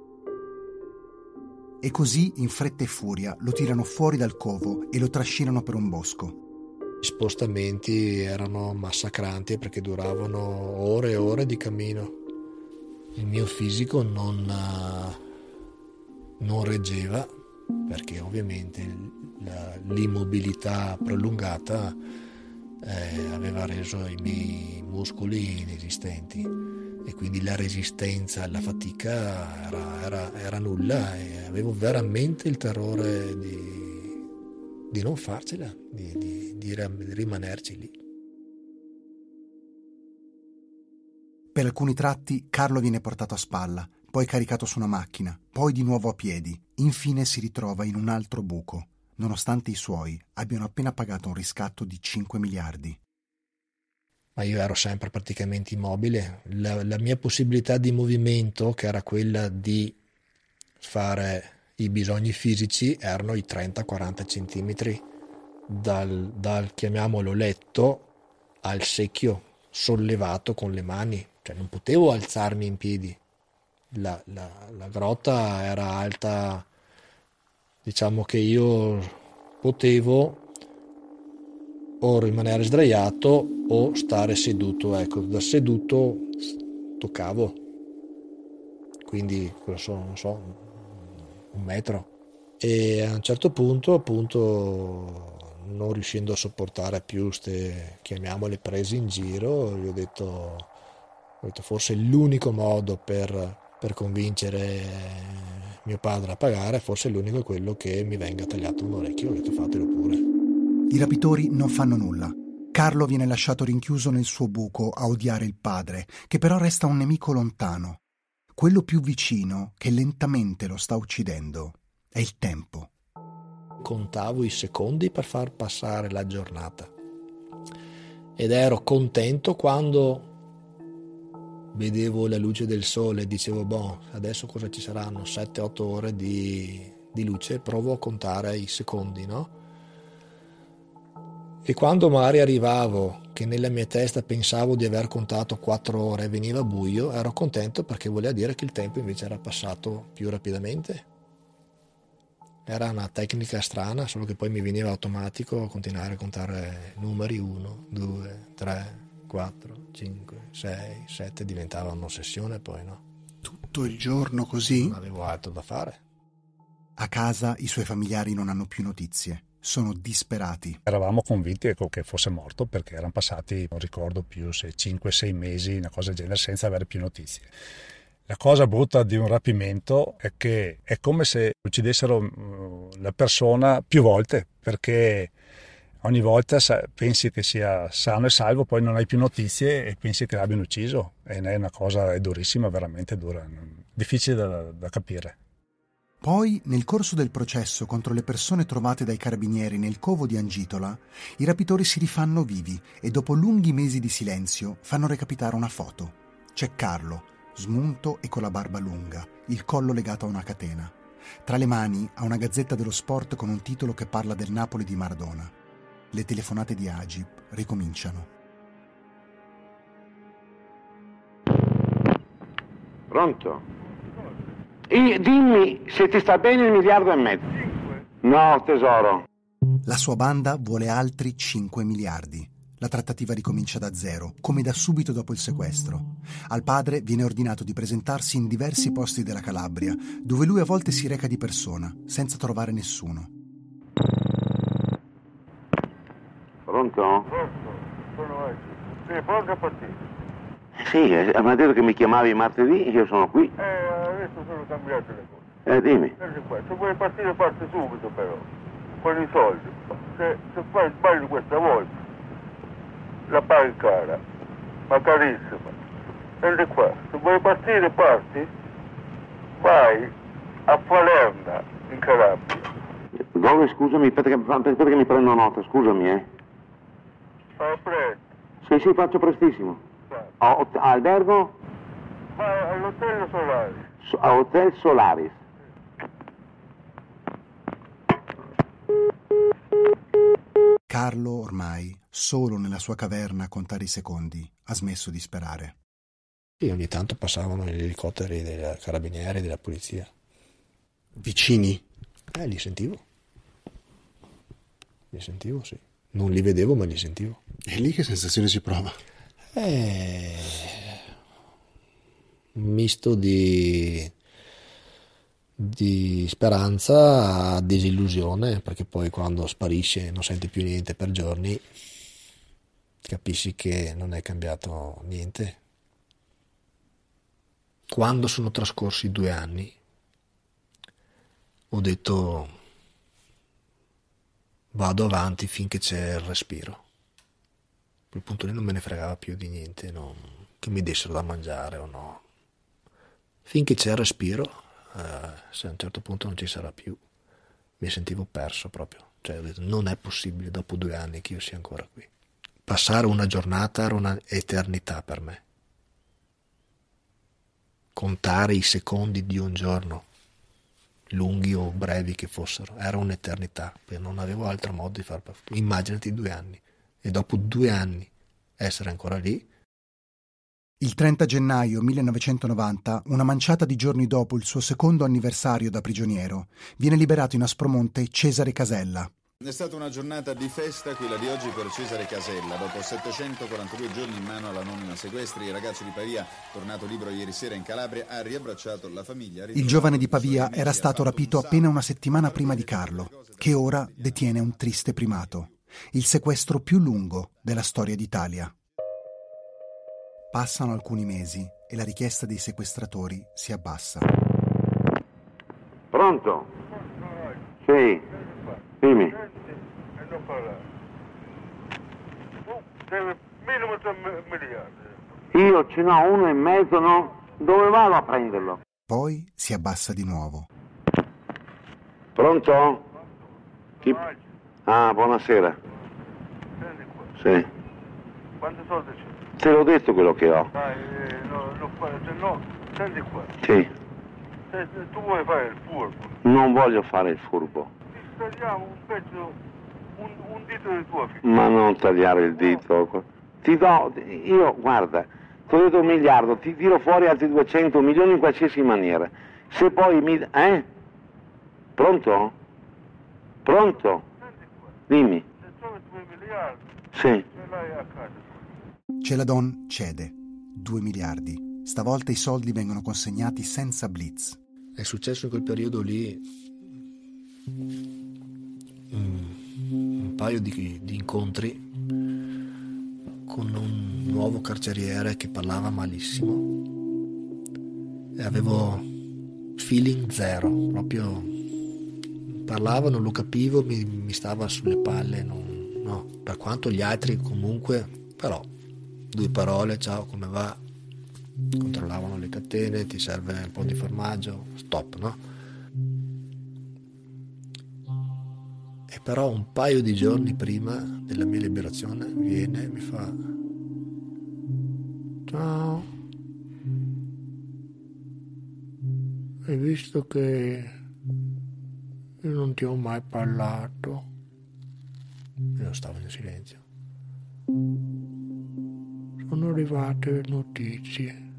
E così, in fretta e furia, lo tirano fuori dal covo e lo trascinano per un bosco. Gli spostamenti erano massacranti perché duravano ore e ore di cammino. Il mio fisico non, non reggeva perché ovviamente l'immobilità prolungata eh, aveva reso i miei muscoli inesistenti e quindi la resistenza alla fatica era, era, era nulla e avevo veramente il terrore di, di non farcela, di, di, di rimanerci lì. Per alcuni tratti Carlo viene portato a spalla, poi caricato su una macchina, poi di nuovo a piedi, infine si ritrova in un altro buco, nonostante i suoi abbiano appena pagato un riscatto di 5 miliardi. Ma io ero sempre praticamente immobile, la, la mia possibilità di movimento, che era quella di fare i bisogni fisici erano i 30-40 cm dal, dal, chiamiamolo letto al secchio sollevato con le mani, cioè non potevo alzarmi in piedi. La, la, la grotta era alta, diciamo che io potevo o rimanere sdraiato o stare seduto, ecco, da seduto toccavo. Quindi, non so, un metro. E a un certo punto, appunto, non riuscendo a sopportare più queste, chiamiamole, prese in giro, gli ho detto forse l'unico modo per, per convincere mio padre a pagare, forse l'unico è quello che mi venga tagliato un orecchio, ho detto fatelo pure. I rapitori non fanno nulla. Carlo viene lasciato rinchiuso nel suo buco a odiare il padre, che però resta un nemico lontano. Quello più vicino, che lentamente lo sta uccidendo, è il tempo. Contavo i secondi per far passare la giornata ed ero contento quando vedevo la luce del sole e dicevo, boh, adesso cosa ci saranno? 7-8 ore di, di luce, provo a contare i secondi, no? E quando magari arrivavo, che nella mia testa pensavo di aver contato 4 ore e veniva buio, ero contento perché voleva dire che il tempo invece era passato più rapidamente. Era una tecnica strana, solo che poi mi veniva automatico continuare a contare numeri 1, 2, 3, 4, 5, 6, 7, diventava un'ossessione poi, no? Tutto il giorno così? Non avevo altro da fare. A casa i suoi familiari non hanno più notizie sono disperati. Eravamo convinti ecco, che fosse morto perché erano passati, non ricordo più se 5-6 mesi, una cosa del genere, senza avere più notizie. La cosa brutta di un rapimento è che è come se uccidessero mm, la persona più volte, perché ogni volta pensi che sia sano e salvo, poi non hai più notizie e pensi che l'abbiano ucciso. E è una cosa è durissima, veramente dura, difficile da, da capire. Poi, nel corso del processo contro le persone trovate dai carabinieri nel covo di Angitola, i rapitori si rifanno vivi e dopo lunghi mesi di silenzio fanno recapitare una foto. C'è Carlo, smunto e con la barba lunga, il collo legato a una catena. Tra le mani ha una gazzetta dello sport con un titolo che parla del Napoli di Maradona. Le telefonate di Agip ricominciano. Pronto? E dimmi se ti sta bene il miliardo e mezzo. No, tesoro. La sua banda vuole altri 5 miliardi. La trattativa ricomincia da zero, come da subito dopo il sequestro. Al padre viene ordinato di presentarsi in diversi posti della Calabria, dove lui a volte si reca di persona, senza trovare nessuno. Pronto? Pronto? Sono oggi. Sì, pronto a partire. Sì, eh, mi ha detto che mi chiamavi martedì, io sono qui. Eh, adesso sono cambiate le cose. Eh, dimmi. Se vuoi partire parte subito però, con i soldi. Se, se fai sbagli questa volta, la paghi cara, ma carissima. Prendi qua, se vuoi partire parti, vai a Palerna, in Calabria. Dove, scusami, aspetta che, aspetta che mi prendo nota, scusami, eh. Fai presto. Sì, sì, faccio prestissimo. A, hot- albergo? Vai all'hotel Solari. So- a Hotel Solaris. Carlo ormai, solo nella sua caverna a contare i secondi, ha smesso di sperare. E ogni tanto passavano gli elicotteri dei carabinieri e della polizia. Vicini? Eh, li sentivo. Li sentivo, sì. Non li vedevo, ma li sentivo. E lì che sensazione si prova? Eh, un misto di, di speranza a disillusione, perché poi quando sparisce e non senti più niente per giorni, capisci che non è cambiato niente. Quando sono trascorsi due anni, ho detto vado avanti finché c'è il respiro. A quel punto lì non me ne fregava più di niente, no? che mi dessero da mangiare o no. Finché c'è il respiro, eh, se a un certo punto non ci sarà più, mi sentivo perso proprio. Cioè ho detto non è possibile dopo due anni che io sia ancora qui. Passare una giornata era un'eternità per me. Contare i secondi di un giorno, lunghi o brevi che fossero, era un'eternità, non avevo altro modo di far. Immaginati due anni e dopo due anni essere ancora lì. Il 30 gennaio 1990, una manciata di giorni dopo il suo secondo anniversario da prigioniero, viene liberato in Aspromonte Cesare Casella. È stata una giornata di festa quella di oggi per Cesare Casella. Dopo 742 giorni in mano all'anonima sequestri, il ragazzo di Pavia, tornato libero ieri sera in Calabria, ha riabbracciato la famiglia. Il giovane di Pavia era stato rapito appena una settimana prima di Carlo, che ora detiene un triste primato, il sequestro più lungo della storia d'Italia. Passano alcuni mesi e la richiesta dei sequestratori si abbassa. Pronto? Sì. Dimmi. E non parlare. Minimo 3 miliardi. Io ce n'ho uno e mezzo, no? Dove vado a prenderlo? Poi si abbassa di nuovo. Pronto? Chi? Ah, buonasera. Prendi qua. Sì. Quanti soldi c'è? Te l'ho detto quello che ho. Dai, eh, no, no, se no, senti qua. Sì. Se, se tu vuoi fare il furbo, Non voglio fare il furbo. Ti stagliamo un pezzo, un, un dito di tua figlia. Ma non tagliare il dito. Ti do, io, guarda, ti ho detto un miliardo, ti tiro fuori altri 200 milioni in qualsiasi maniera. Se poi mi... Eh? Pronto? Pronto? Dimmi. se trovi 2 miliardi, Sì. ce l'hai a casa. Celadon cede. 2 miliardi. Stavolta i soldi vengono consegnati senza blitz. È successo in quel periodo lì mm, paio di, di incontri con un nuovo carceriere che parlava malissimo e avevo feeling zero, proprio parlava, non lo capivo, mi, mi stava sulle palle, non, no. per quanto gli altri comunque, però due parole, ciao, come va? Controllavano le catene, ti serve un po' di formaggio, stop, no? E però un paio di giorni prima della mia liberazione viene e mi fa ciao. Hai visto che io non ti ho mai parlato. Io stavo in silenzio. Sono arrivate notizie.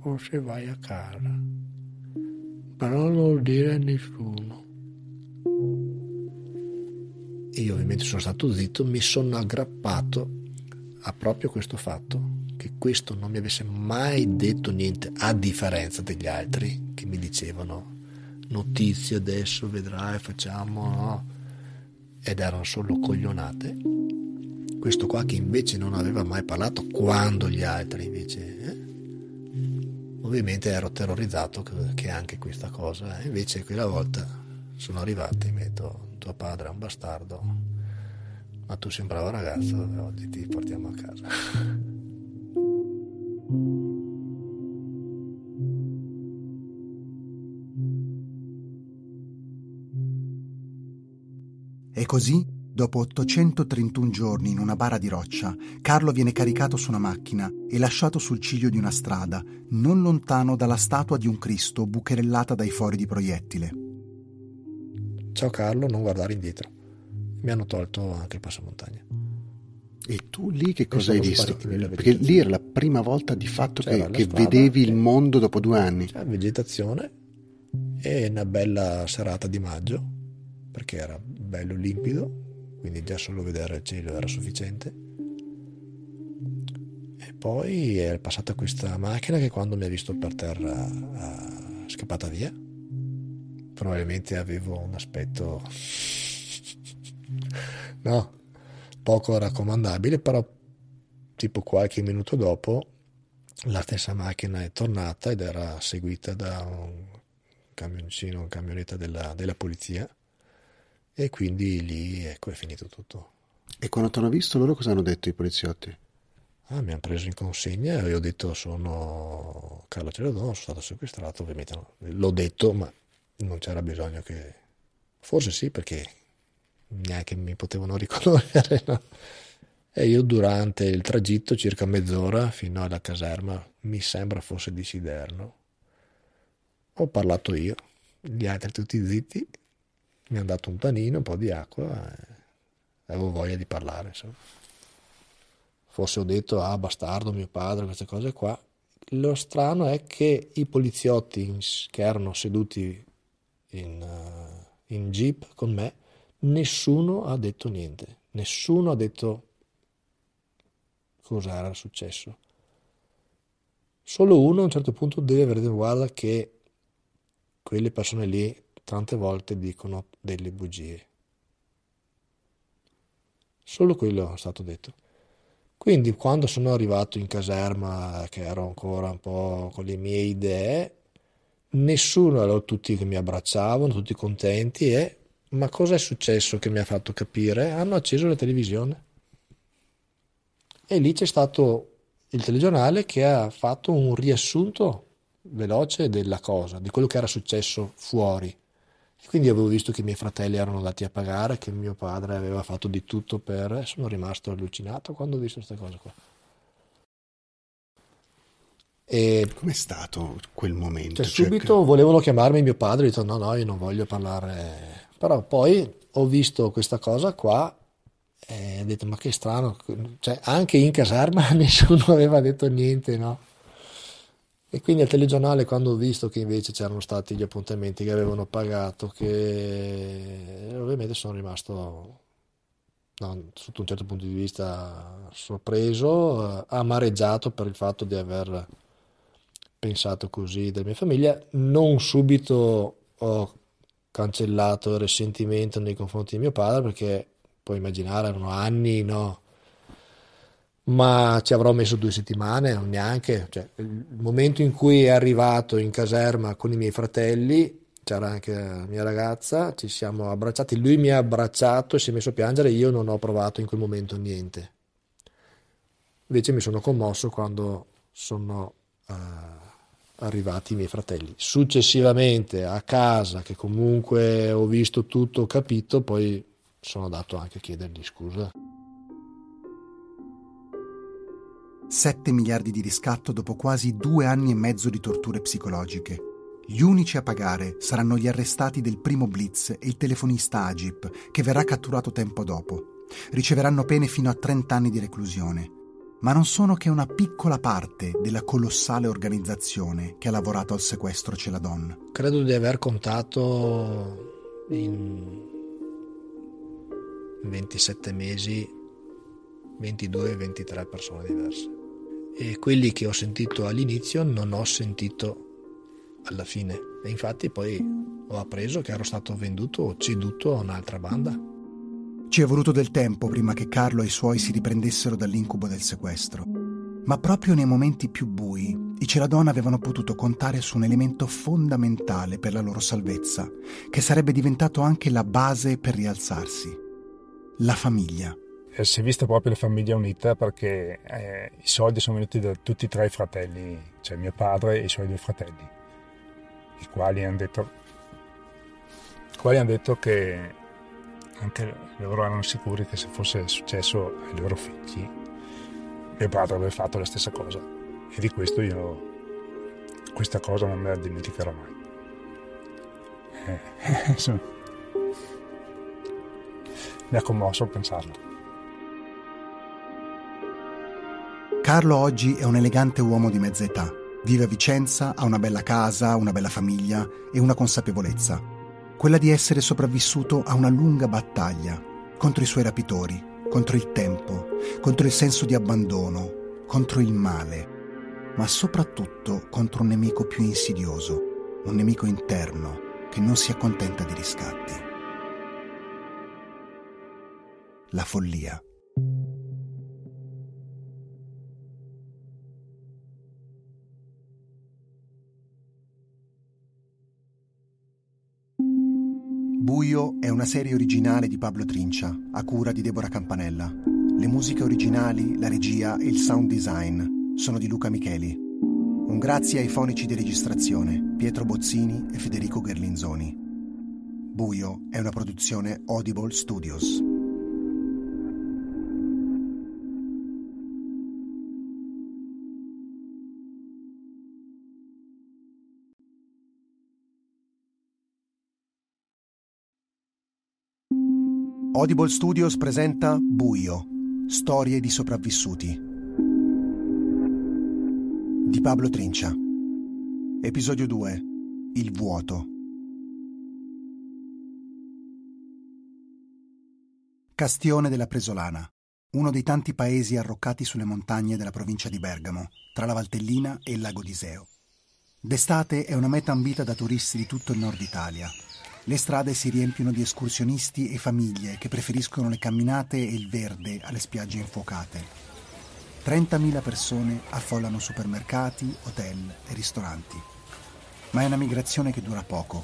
Forse vai a casa. Però non lo dire a nessuno io ovviamente sono stato zitto mi sono aggrappato a proprio questo fatto che questo non mi avesse mai detto niente a differenza degli altri che mi dicevano notizie adesso vedrai facciamo no? ed erano solo coglionate questo qua che invece non aveva mai parlato quando gli altri invece eh? ovviamente ero terrorizzato che anche questa cosa eh? invece quella volta sono arrivati e mi hanno detto tuo padre è un bastardo ma tu sei un bravo ragazzo e oggi ti portiamo a casa E così Dopo 831 giorni in una bara di roccia, Carlo viene caricato su una macchina e lasciato sul ciglio di una strada, non lontano dalla statua di un Cristo bucherellata dai fori di proiettile. Ciao Carlo, non guardare indietro. Mi hanno tolto anche il passamontagna. E tu lì che cosa hai visto? Perché lì era la prima volta di fatto che, che vedevi il mondo dopo due anni. C'era vegetazione e una bella serata di maggio, perché era bello limpido, quindi già solo vedere il cielo era sufficiente. E poi è passata questa macchina che quando mi ha visto per terra è scappata via. Probabilmente avevo un aspetto no, poco raccomandabile, però tipo qualche minuto dopo la stessa macchina è tornata ed era seguita da un camioncino, un camionetta della, della polizia e quindi lì ecco è finito tutto. E quando ti hanno visto loro cosa hanno detto i poliziotti? Ah, mi hanno preso in consegna e ho detto sono Carlo Celedon, sono stato sequestrato, ovviamente no. l'ho detto ma non c'era bisogno che... Forse sì perché neanche mi potevano riconoscere. No? E io durante il tragitto, circa mezz'ora fino alla caserma, mi sembra fosse di Siderno, ho parlato io, gli altri tutti zitti mi hanno dato un panino, un po' di acqua e avevo voglia di parlare. Insomma. Forse ho detto, ah bastardo mio padre, queste cose qua. Lo strano è che i poliziotti che erano seduti in, uh, in jeep con me, nessuno ha detto niente, nessuno ha detto cosa era successo. Solo uno a un certo punto deve avere detto guarda che quelle persone lì tante volte dicono delle bugie. Solo quello è stato detto. Quindi quando sono arrivato in caserma, che ero ancora un po' con le mie idee, nessuno, erano tutti che mi abbracciavano, tutti contenti e ma cosa è successo che mi ha fatto capire? Hanno acceso la televisione e lì c'è stato il telegiornale che ha fatto un riassunto veloce della cosa, di quello che era successo fuori. Quindi avevo visto che i miei fratelli erano andati a pagare, che mio padre aveva fatto di tutto per... e sono rimasto allucinato quando ho visto questa cosa qua. E Com'è stato quel momento? Cioè, cioè subito che... volevano chiamarmi mio padre, ho detto no, no, io non voglio parlare. Però poi ho visto questa cosa qua e ho detto ma che strano, cioè, anche in caserma nessuno aveva detto niente, no? E quindi al telegiornale quando ho visto che invece c'erano stati gli appuntamenti che avevano pagato, che ovviamente sono rimasto no, sotto un certo punto di vista sorpreso, amareggiato per il fatto di aver pensato così della mia famiglia. Non subito ho cancellato il risentimento nei confronti di mio padre perché puoi immaginare erano anni, no? Ma ci avrò messo due settimane, non neanche. Cioè, il momento in cui è arrivato in caserma con i miei fratelli, c'era anche la mia ragazza, ci siamo abbracciati, lui mi ha abbracciato e si è messo a piangere, io non ho provato in quel momento niente. Invece mi sono commosso quando sono uh, arrivati i miei fratelli. Successivamente a casa, che comunque ho visto tutto, ho capito, poi sono andato anche a chiedergli scusa. 7 miliardi di riscatto dopo quasi due anni e mezzo di torture psicologiche. Gli unici a pagare saranno gli arrestati del primo blitz e il telefonista Agip, che verrà catturato tempo dopo. Riceveranno pene fino a 30 anni di reclusione. Ma non sono che una piccola parte della colossale organizzazione che ha lavorato al sequestro Celadon. Credo di aver contato in 27 mesi 22-23 persone diverse. E quelli che ho sentito all'inizio non ho sentito alla fine. E infatti poi ho appreso che ero stato venduto o ceduto a un'altra banda. Ci è voluto del tempo prima che Carlo e i suoi si riprendessero dall'incubo del sequestro. Ma proprio nei momenti più bui, i Celadon avevano potuto contare su un elemento fondamentale per la loro salvezza, che sarebbe diventato anche la base per rialzarsi. La famiglia. Eh, si è vista proprio la famiglia unita perché eh, i soldi sono venuti da tutti e tre i fratelli, cioè mio padre e i suoi due fratelli, i quali hanno detto, quali hanno detto che anche loro erano sicuri che se fosse successo ai loro figli, mio padre avrebbe fatto la stessa cosa. E di questo io, questa cosa non me la dimenticherò mai. Eh, mi ha commosso pensarlo. Carlo oggi è un elegante uomo di mezza età. Vive a Vicenza, ha una bella casa, una bella famiglia e una consapevolezza quella di essere sopravvissuto a una lunga battaglia contro i suoi rapitori, contro il tempo, contro il senso di abbandono, contro il male, ma soprattutto contro un nemico più insidioso, un nemico interno che non si accontenta di riscatti. La follia. Buio è una serie originale di Pablo Trincia, a cura di Deborah Campanella. Le musiche originali, la regia e il sound design sono di Luca Micheli. Un grazie ai fonici di registrazione, Pietro Bozzini e Federico Gerlinzoni. Buio è una produzione Audible Studios. Audible Studios presenta Buio, storie di sopravvissuti. Di Pablo Trincia. Episodio 2. Il vuoto. Castione della Presolana, uno dei tanti paesi arroccati sulle montagne della provincia di Bergamo, tra la Valtellina e il lago d'Iseo. D'estate è una meta ambita da turisti di tutto il nord Italia, le strade si riempiono di escursionisti e famiglie che preferiscono le camminate e il verde alle spiagge infuocate. 30.000 persone affollano supermercati, hotel e ristoranti. Ma è una migrazione che dura poco.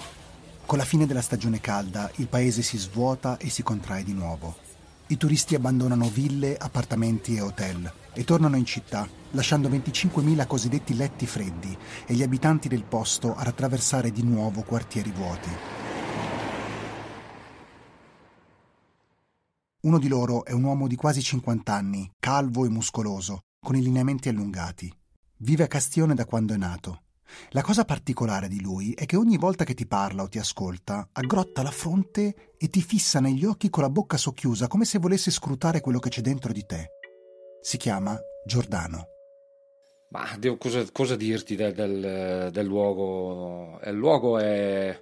Con la fine della stagione calda il paese si svuota e si contrae di nuovo. I turisti abbandonano ville, appartamenti e hotel e tornano in città, lasciando 25.000 cosiddetti letti freddi e gli abitanti del posto ad attraversare di nuovo quartieri vuoti. Uno di loro è un uomo di quasi 50 anni, calvo e muscoloso, con i lineamenti allungati. Vive a Castione da quando è nato. La cosa particolare di lui è che ogni volta che ti parla o ti ascolta, aggrotta la fronte e ti fissa negli occhi con la bocca socchiusa, come se volesse scrutare quello che c'è dentro di te. Si chiama Giordano. Ma devo, cosa, cosa, dirti del, del, del luogo? Il luogo è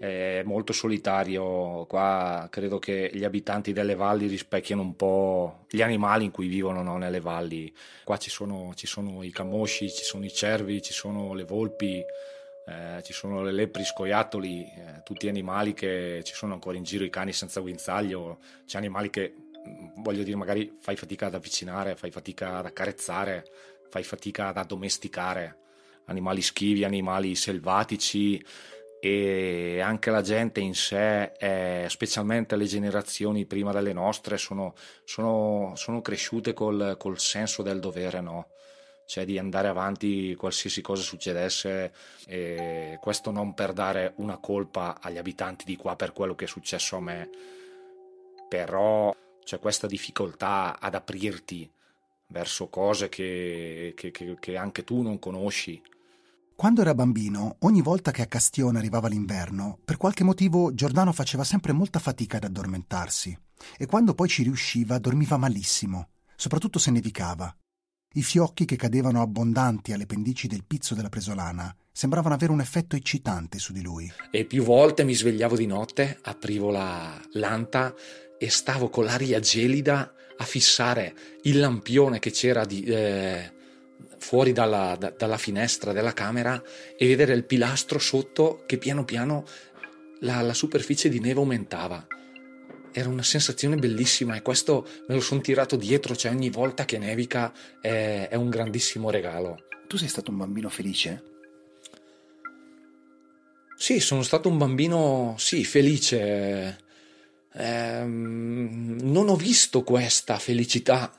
è molto solitario. Qua credo che gli abitanti delle valli rispecchiano un po' gli animali in cui vivono no? nelle valli. Qua ci sono, ci sono, i camosci, ci sono i cervi, ci sono le volpi, eh, ci sono le lepri scoiattoli, eh, tutti animali che ci sono ancora in giro, i cani senza guinzaglio, c'è animali che mm, voglio dire magari fai fatica ad avvicinare, fai fatica ad accarezzare, fai fatica ad addomesticare, animali schivi, animali selvatici e anche la gente in sé, eh, specialmente le generazioni prima delle nostre, sono, sono, sono cresciute col, col, senso del dovere, no? Cioè di andare avanti qualsiasi cosa succedesse, e questo non per dare una colpa agli abitanti di qua per quello che è successo a me, però c'è questa difficoltà ad aprirti verso cose che, che, che, che anche tu non conosci quando era bambino, ogni volta che a Castione arrivava l'inverno, per qualche motivo Giordano faceva sempre molta fatica ad addormentarsi e quando poi ci riusciva dormiva malissimo, soprattutto se nevicava. I fiocchi che cadevano abbondanti alle pendici del pizzo della presolana sembravano avere un effetto eccitante su di lui. E più volte mi svegliavo di notte, aprivo la lanta e stavo con l'aria gelida a fissare il lampione che c'era di, eh, fuori dalla, da, dalla finestra della camera e vedere il pilastro sotto che piano piano la, la superficie di neve aumentava. Era una sensazione bellissima e questo me lo sono tirato dietro, cioè ogni volta che nevica è, è un grandissimo regalo. Tu sei stato un bambino felice? Sì, sono stato un bambino, sì, felice. Eh, non ho visto questa felicità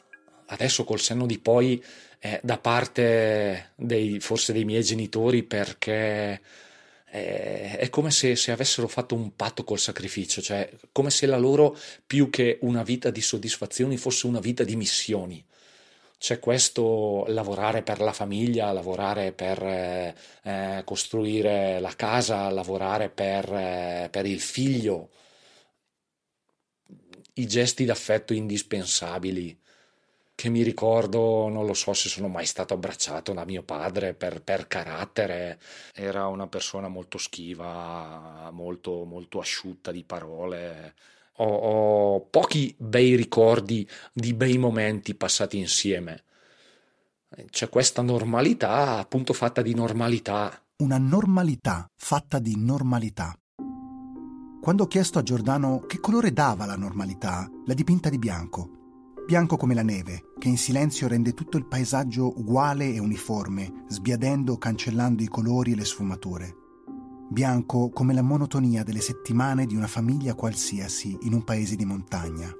adesso col senno di poi eh, da parte dei, forse dei miei genitori perché eh, è come se, se, avessero fatto un patto col sacrificio, cioè come se la loro più che una vita di soddisfazioni fosse una vita di missioni. C'è questo lavorare per la famiglia, lavorare per eh, eh costruire la casa, lavorare per, eh, per il figlio, i gesti d'affetto indispensabili che mi ricordo, non lo so se sono mai stato abbracciato da mio padre per, per carattere, era una persona molto schiva, molto, molto asciutta di parole. Ho, ho pochi bei ricordi di bei momenti passati insieme. C'è questa normalità, appunto fatta di normalità. Una normalità fatta di normalità. Quando ho chiesto a Giordano che colore dava la normalità, l'ha dipinta di bianco bianco come la neve, che in silenzio rende tutto il paesaggio uguale e uniforme, sbiadendo o cancellando i colori e le sfumature. Bianco come la monotonia delle settimane di una famiglia qualsiasi in un paese di montagna.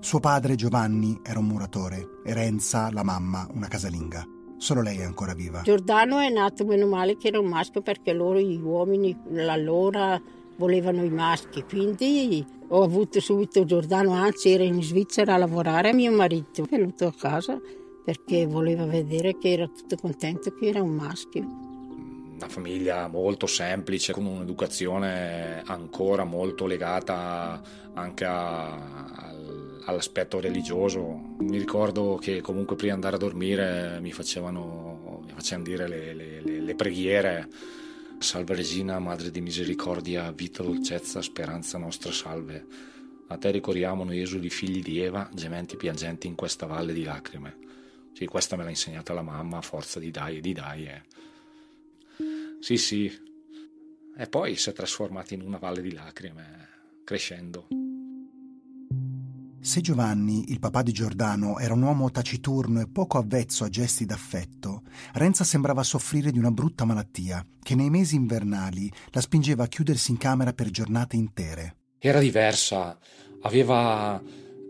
Suo padre Giovanni era un muratore e Renza, la mamma, una casalinga. Solo lei è ancora viva. Giordano è nato meno male che era un maschio perché loro, gli uomini, allora volevano i maschi, quindi ho avuto subito Giordano, anzi era in Svizzera a lavorare, mio marito è venuto a casa perché voleva vedere che era tutto contento che era un maschio. Una famiglia molto semplice, con un'educazione ancora molto legata anche a, all'aspetto religioso. Mi ricordo che comunque prima di andare a dormire mi facevano, mi facevano dire le, le, le preghiere Salve Regina, Madre di Misericordia, vita, dolcezza, speranza nostra, salve. A te ricorriamo noi esuli figli di Eva, gementi piangenti in questa valle di lacrime. Sì, questa me l'ha insegnata la mamma a forza di dai e di dai. Eh. Sì, sì. E poi si è trasformata in una valle di lacrime, crescendo. Se Giovanni, il papà di Giordano, era un uomo taciturno e poco avvezzo a gesti d'affetto, Renza sembrava soffrire di una brutta malattia che nei mesi invernali la spingeva a chiudersi in camera per giornate intere. Era diversa, aveva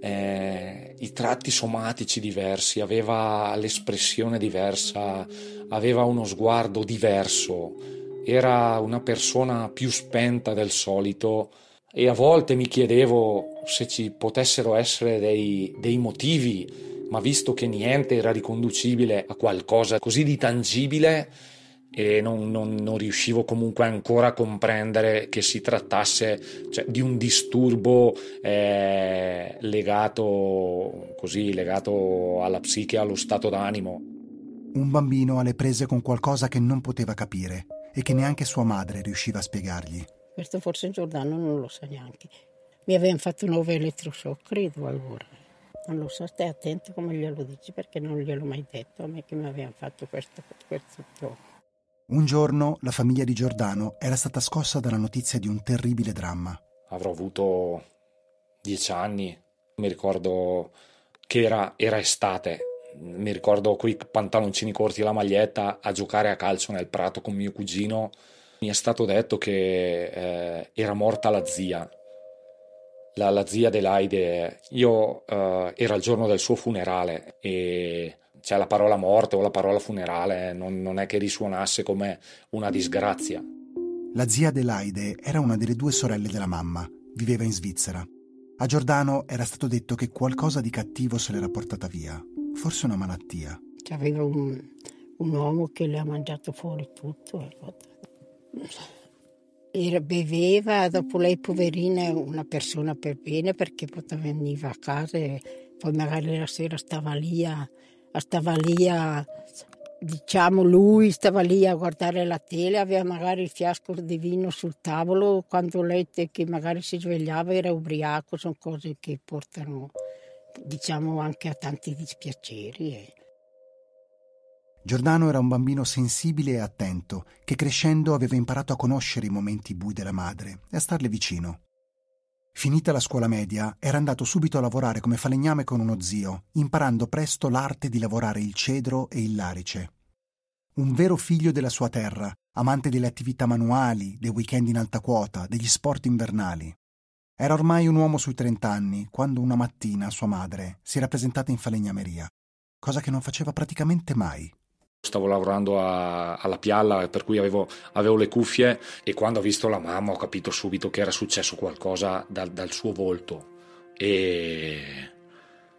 eh, i tratti somatici diversi, aveva l'espressione diversa, aveva uno sguardo diverso, era una persona più spenta del solito e a volte mi chiedevo se ci potessero essere dei, dei motivi, ma visto che niente era riconducibile a qualcosa così di tangibile, e non, non, non, riuscivo comunque ancora a comprendere che si trattasse cioè, di un disturbo eh, legato, così, legato alla psiche, allo stato d'animo. Un bambino alle prese con qualcosa che non poteva capire e che neanche sua madre riusciva a spiegargli. Questo forse Giordano non lo sa neanche. Mi avevano fatto nuovo elettroshock, credo allora. Non lo so, stai attento come glielo dici perché non gliel'ho mai detto a me che mi avevano fatto questo, questo Un giorno la famiglia di Giordano era stata scossa dalla notizia di un terribile dramma. Avrò avuto dieci anni, mi ricordo che era, era estate, mi ricordo quei pantaloncini corti e la maglietta a giocare a calcio nel prato con mio cugino. Mi è stato detto che eh, era morta la zia, la, la zia Adelaide. Io eh, era il giorno del suo funerale e cioè la parola morte o la parola funerale non, non è che risuonasse come una disgrazia. La zia Adelaide era una delle due sorelle della mamma, viveva in Svizzera. A Giordano era stato detto che qualcosa di cattivo se l'era portata via, forse una malattia. C'aveva un, un uomo che le ha mangiato fuori tutto. Era, beveva, dopo lei poverina è una persona per bene perché poteva venire a casa e poi magari la sera stava lì a, stava lì a, diciamo lui stava lì a guardare la tele, aveva magari il fiasco di vino sul tavolo, quando lei che magari si svegliava era ubriaco, sono cose che portano diciamo anche a tanti dispiaceri. Eh. Giordano era un bambino sensibile e attento, che crescendo aveva imparato a conoscere i momenti bui della madre e a starle vicino. Finita la scuola media, era andato subito a lavorare come falegname con uno zio, imparando presto l'arte di lavorare il cedro e il larice. Un vero figlio della sua terra, amante delle attività manuali, dei weekend in alta quota, degli sport invernali. Era ormai un uomo sui trent'anni quando una mattina sua madre si era presentata in falegnameria, cosa che non faceva praticamente mai. Stavo lavorando a, alla pialla per cui avevo, avevo, le cuffie e quando ho visto la mamma ho capito subito che era successo qualcosa dal, dal suo volto. E,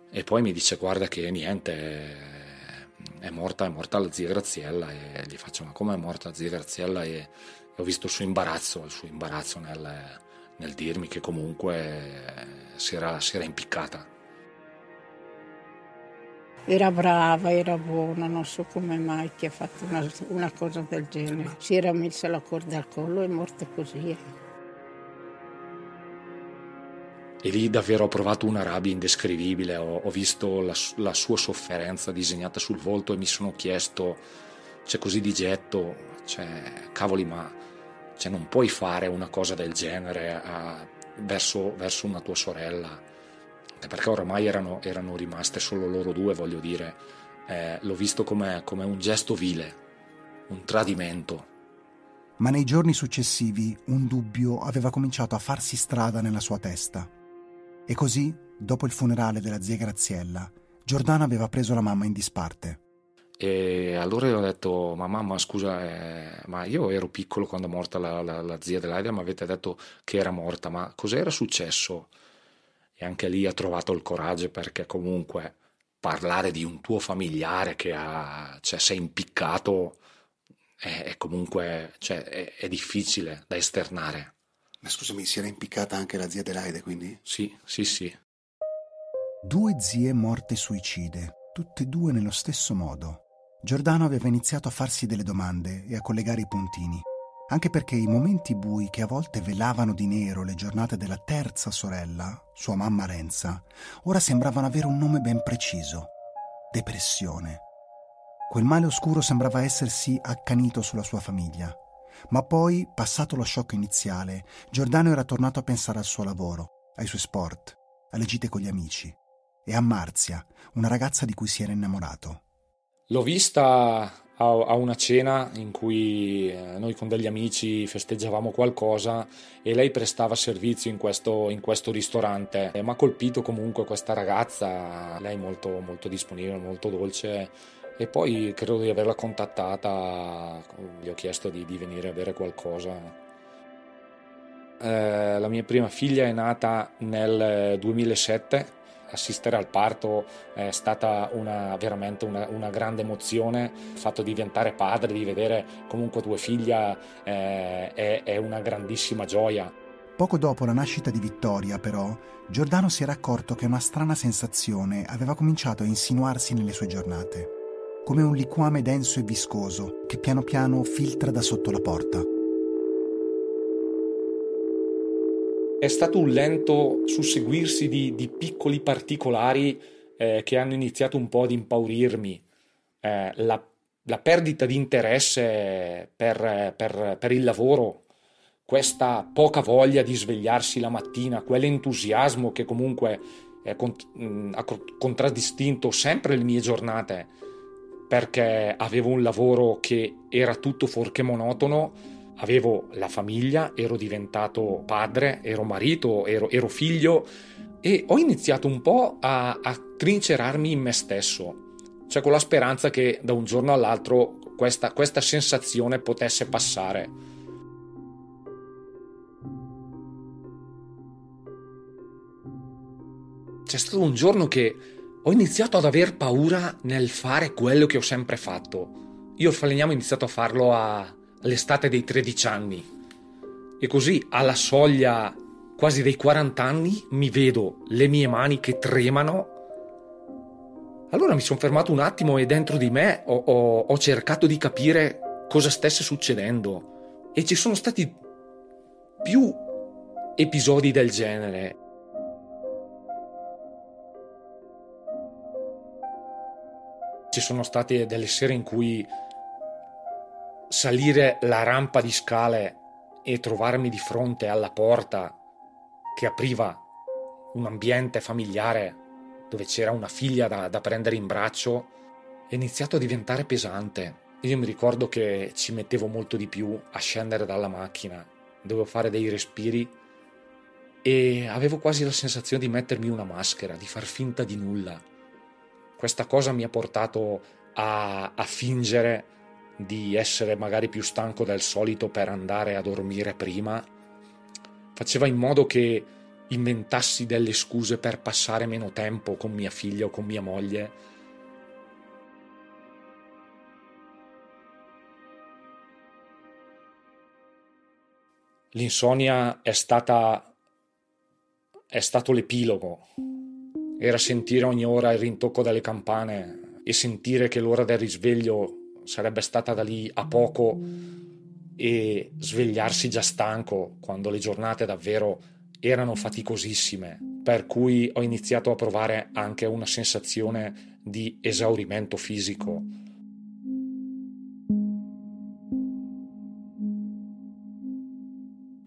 e, poi mi dice guarda che niente è morta, è morta la zia Graziella. E gli faccio ma come è morta la zia Graziella? E, e ho visto il suo imbarazzo, il suo imbarazzo nel, nel dirmi che comunque si era, si era impiccata. Era brava, era buona, non so come mai che ha fatto una, una cosa del genere. Si era messa la corda al collo e è morta così. E lì davvero ho provato una rabbia indescrivibile, ho, ho visto la, la, sua sofferenza disegnata sul volto e mi sono chiesto, cioè così di getto, cioè cavoli ma cioè, non puoi fare una cosa del genere a, verso, verso una tua sorella perché oramai erano, erano rimaste solo loro due, voglio dire, eh, l'ho visto come, come un gesto vile, un tradimento. Ma nei giorni successivi un dubbio aveva cominciato a farsi strada nella sua testa. E così, dopo il funerale della zia Graziella, Giordano aveva preso la mamma in disparte. E allora io ho detto, ma mamma scusa, eh, ma io ero piccolo quando è morta la, la, la zia dell'Aida, mi avete detto che era morta, ma cos'era successo? E anche lì ha trovato il coraggio perché comunque parlare di un tuo familiare che ha, cioè, si è impiccato è, è comunque cioè, è, è, difficile da esternare. Ma scusami, si era impiccata anche la zia Adelaide quindi? Sì, sì, sì. Due zie morte suicide, tutte e due nello stesso modo. Giordano aveva iniziato a farsi delle domande e a collegare i puntini anche perché i momenti bui che a volte velavano di nero le giornate della terza sorella, sua mamma Renza, ora sembravano avere un nome ben preciso. Depressione. Quel male oscuro sembrava essersi accanito sulla sua famiglia. Ma poi, passato lo shock iniziale, Giordano era tornato a pensare al suo lavoro, ai suoi sport, alle gite con gli amici e a Marzia, una ragazza di cui si era innamorato. L'ho vista a, una cena in cui eh, noi con degli amici festeggiavamo qualcosa e lei prestava servizio in questo, in questo ristorante. Mi ha colpito comunque questa ragazza, lei molto, molto disponibile, molto dolce e poi credo di averla contattata, gli ho chiesto di, di venire a bere qualcosa. Eh, la mia prima figlia è nata nel 2007 assistere al parto è stata una, veramente una, una, grande emozione, il fatto di diventare padre, di vedere comunque tua figlia eh, è, è una grandissima gioia. Poco dopo la nascita di Vittoria, però, Giordano si era accorto che una strana sensazione aveva cominciato a insinuarsi nelle sue giornate, come un liquame denso e viscoso che piano piano filtra da sotto la porta. È stato un lento susseguirsi di, di piccoli particolari eh, che hanno iniziato un po' ad impaurirmi. Eh, la, la perdita di interesse per, per, per il lavoro, questa poca voglia di svegliarsi la mattina, quell'entusiasmo che comunque ha contraddistinto sempre le mie giornate perché avevo un lavoro che era tutto fuorché monotono, avevo la famiglia, ero diventato padre, ero marito, ero, ero figlio e ho iniziato un po' a, a trincerarmi in me stesso cioè con la speranza che da un giorno all'altro questa, questa sensazione potesse passare. C'è stato un giorno che ho iniziato ad aver paura nel fare quello che ho sempre fatto. Io il falegname ho iniziato a farlo a, all'estate dei 13 anni. E così, alla soglia quasi dei 40 anni, mi vedo le mie mani che tremano allora mi sono fermato un attimo e dentro di me ho, ho, ho cercato di capire cosa stesse succedendo. E ci sono stati più episodi del genere. Ci sono state delle sere in cui salire la rampa di scale e trovarmi di fronte alla porta che apriva un ambiente familiare dove c'era una figlia da, da prendere in braccio, è iniziato a diventare pesante. Io mi ricordo che ci mettevo molto di più a scendere dalla macchina, dovevo fare dei respiri e avevo quasi la sensazione di mettermi una maschera, di far finta di nulla. Questa cosa mi ha portato a, a fingere di essere magari più stanco del solito per andare a dormire prima. Faceva in modo che inventassi delle scuse per passare meno tempo con mia figlia o con mia moglie. L'insonnia è stata è stato l'epilogo. Era sentire ogni ora il rintocco delle campane e sentire che l'ora del risveglio sarebbe stata da lì a poco e svegliarsi già stanco quando le giornate davvero erano faticosissime, per cui ho iniziato a provare anche una sensazione di esaurimento fisico.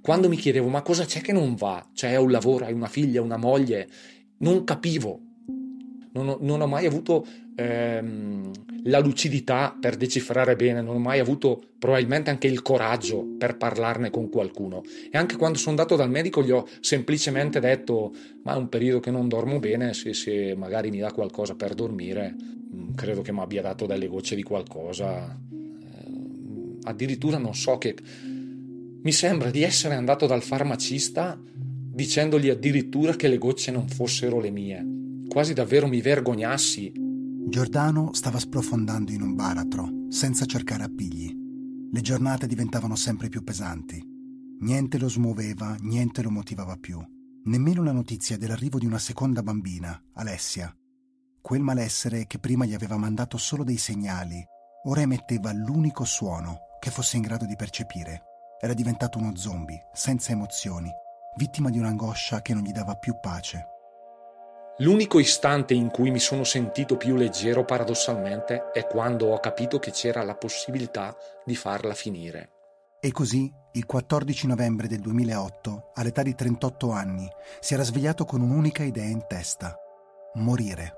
Quando mi chiedevo ma cosa c'è che non va? Cioè hai un lavoro, hai una figlia, una moglie, non capivo. Non ho, non ho mai avuto ehm, la lucidità per decifrare bene, non ho mai avuto probabilmente anche il coraggio per parlarne con qualcuno. E anche quando sono andato dal medico gli ho semplicemente detto: Ma è un periodo che non dormo bene, se, se magari mi dà qualcosa per dormire, mm, credo che mi abbia dato delle gocce di qualcosa. Eh, addirittura non so che. Mi sembra di essere andato dal farmacista dicendogli addirittura che le gocce non fossero le mie. Quasi davvero mi vergognassi Giordano stava sprofondando in un baratro, senza cercare appigli. Le giornate diventavano sempre più pesanti. Niente lo smuoveva, niente lo motivava più. Nemmeno la notizia dell'arrivo di una seconda bambina, Alessia. Quel malessere che prima gli aveva mandato solo dei segnali, ora emetteva l'unico suono che fosse in grado di percepire. Era diventato uno zombie, senza emozioni, vittima di un'angoscia che non gli dava più pace. L'unico istante in cui mi sono sentito più leggero paradossalmente è quando ho capito che c'era la possibilità di farla finire. E così, il 14 novembre del 2008, all'età di 38 anni, si era svegliato con un'unica idea in testa. Morire.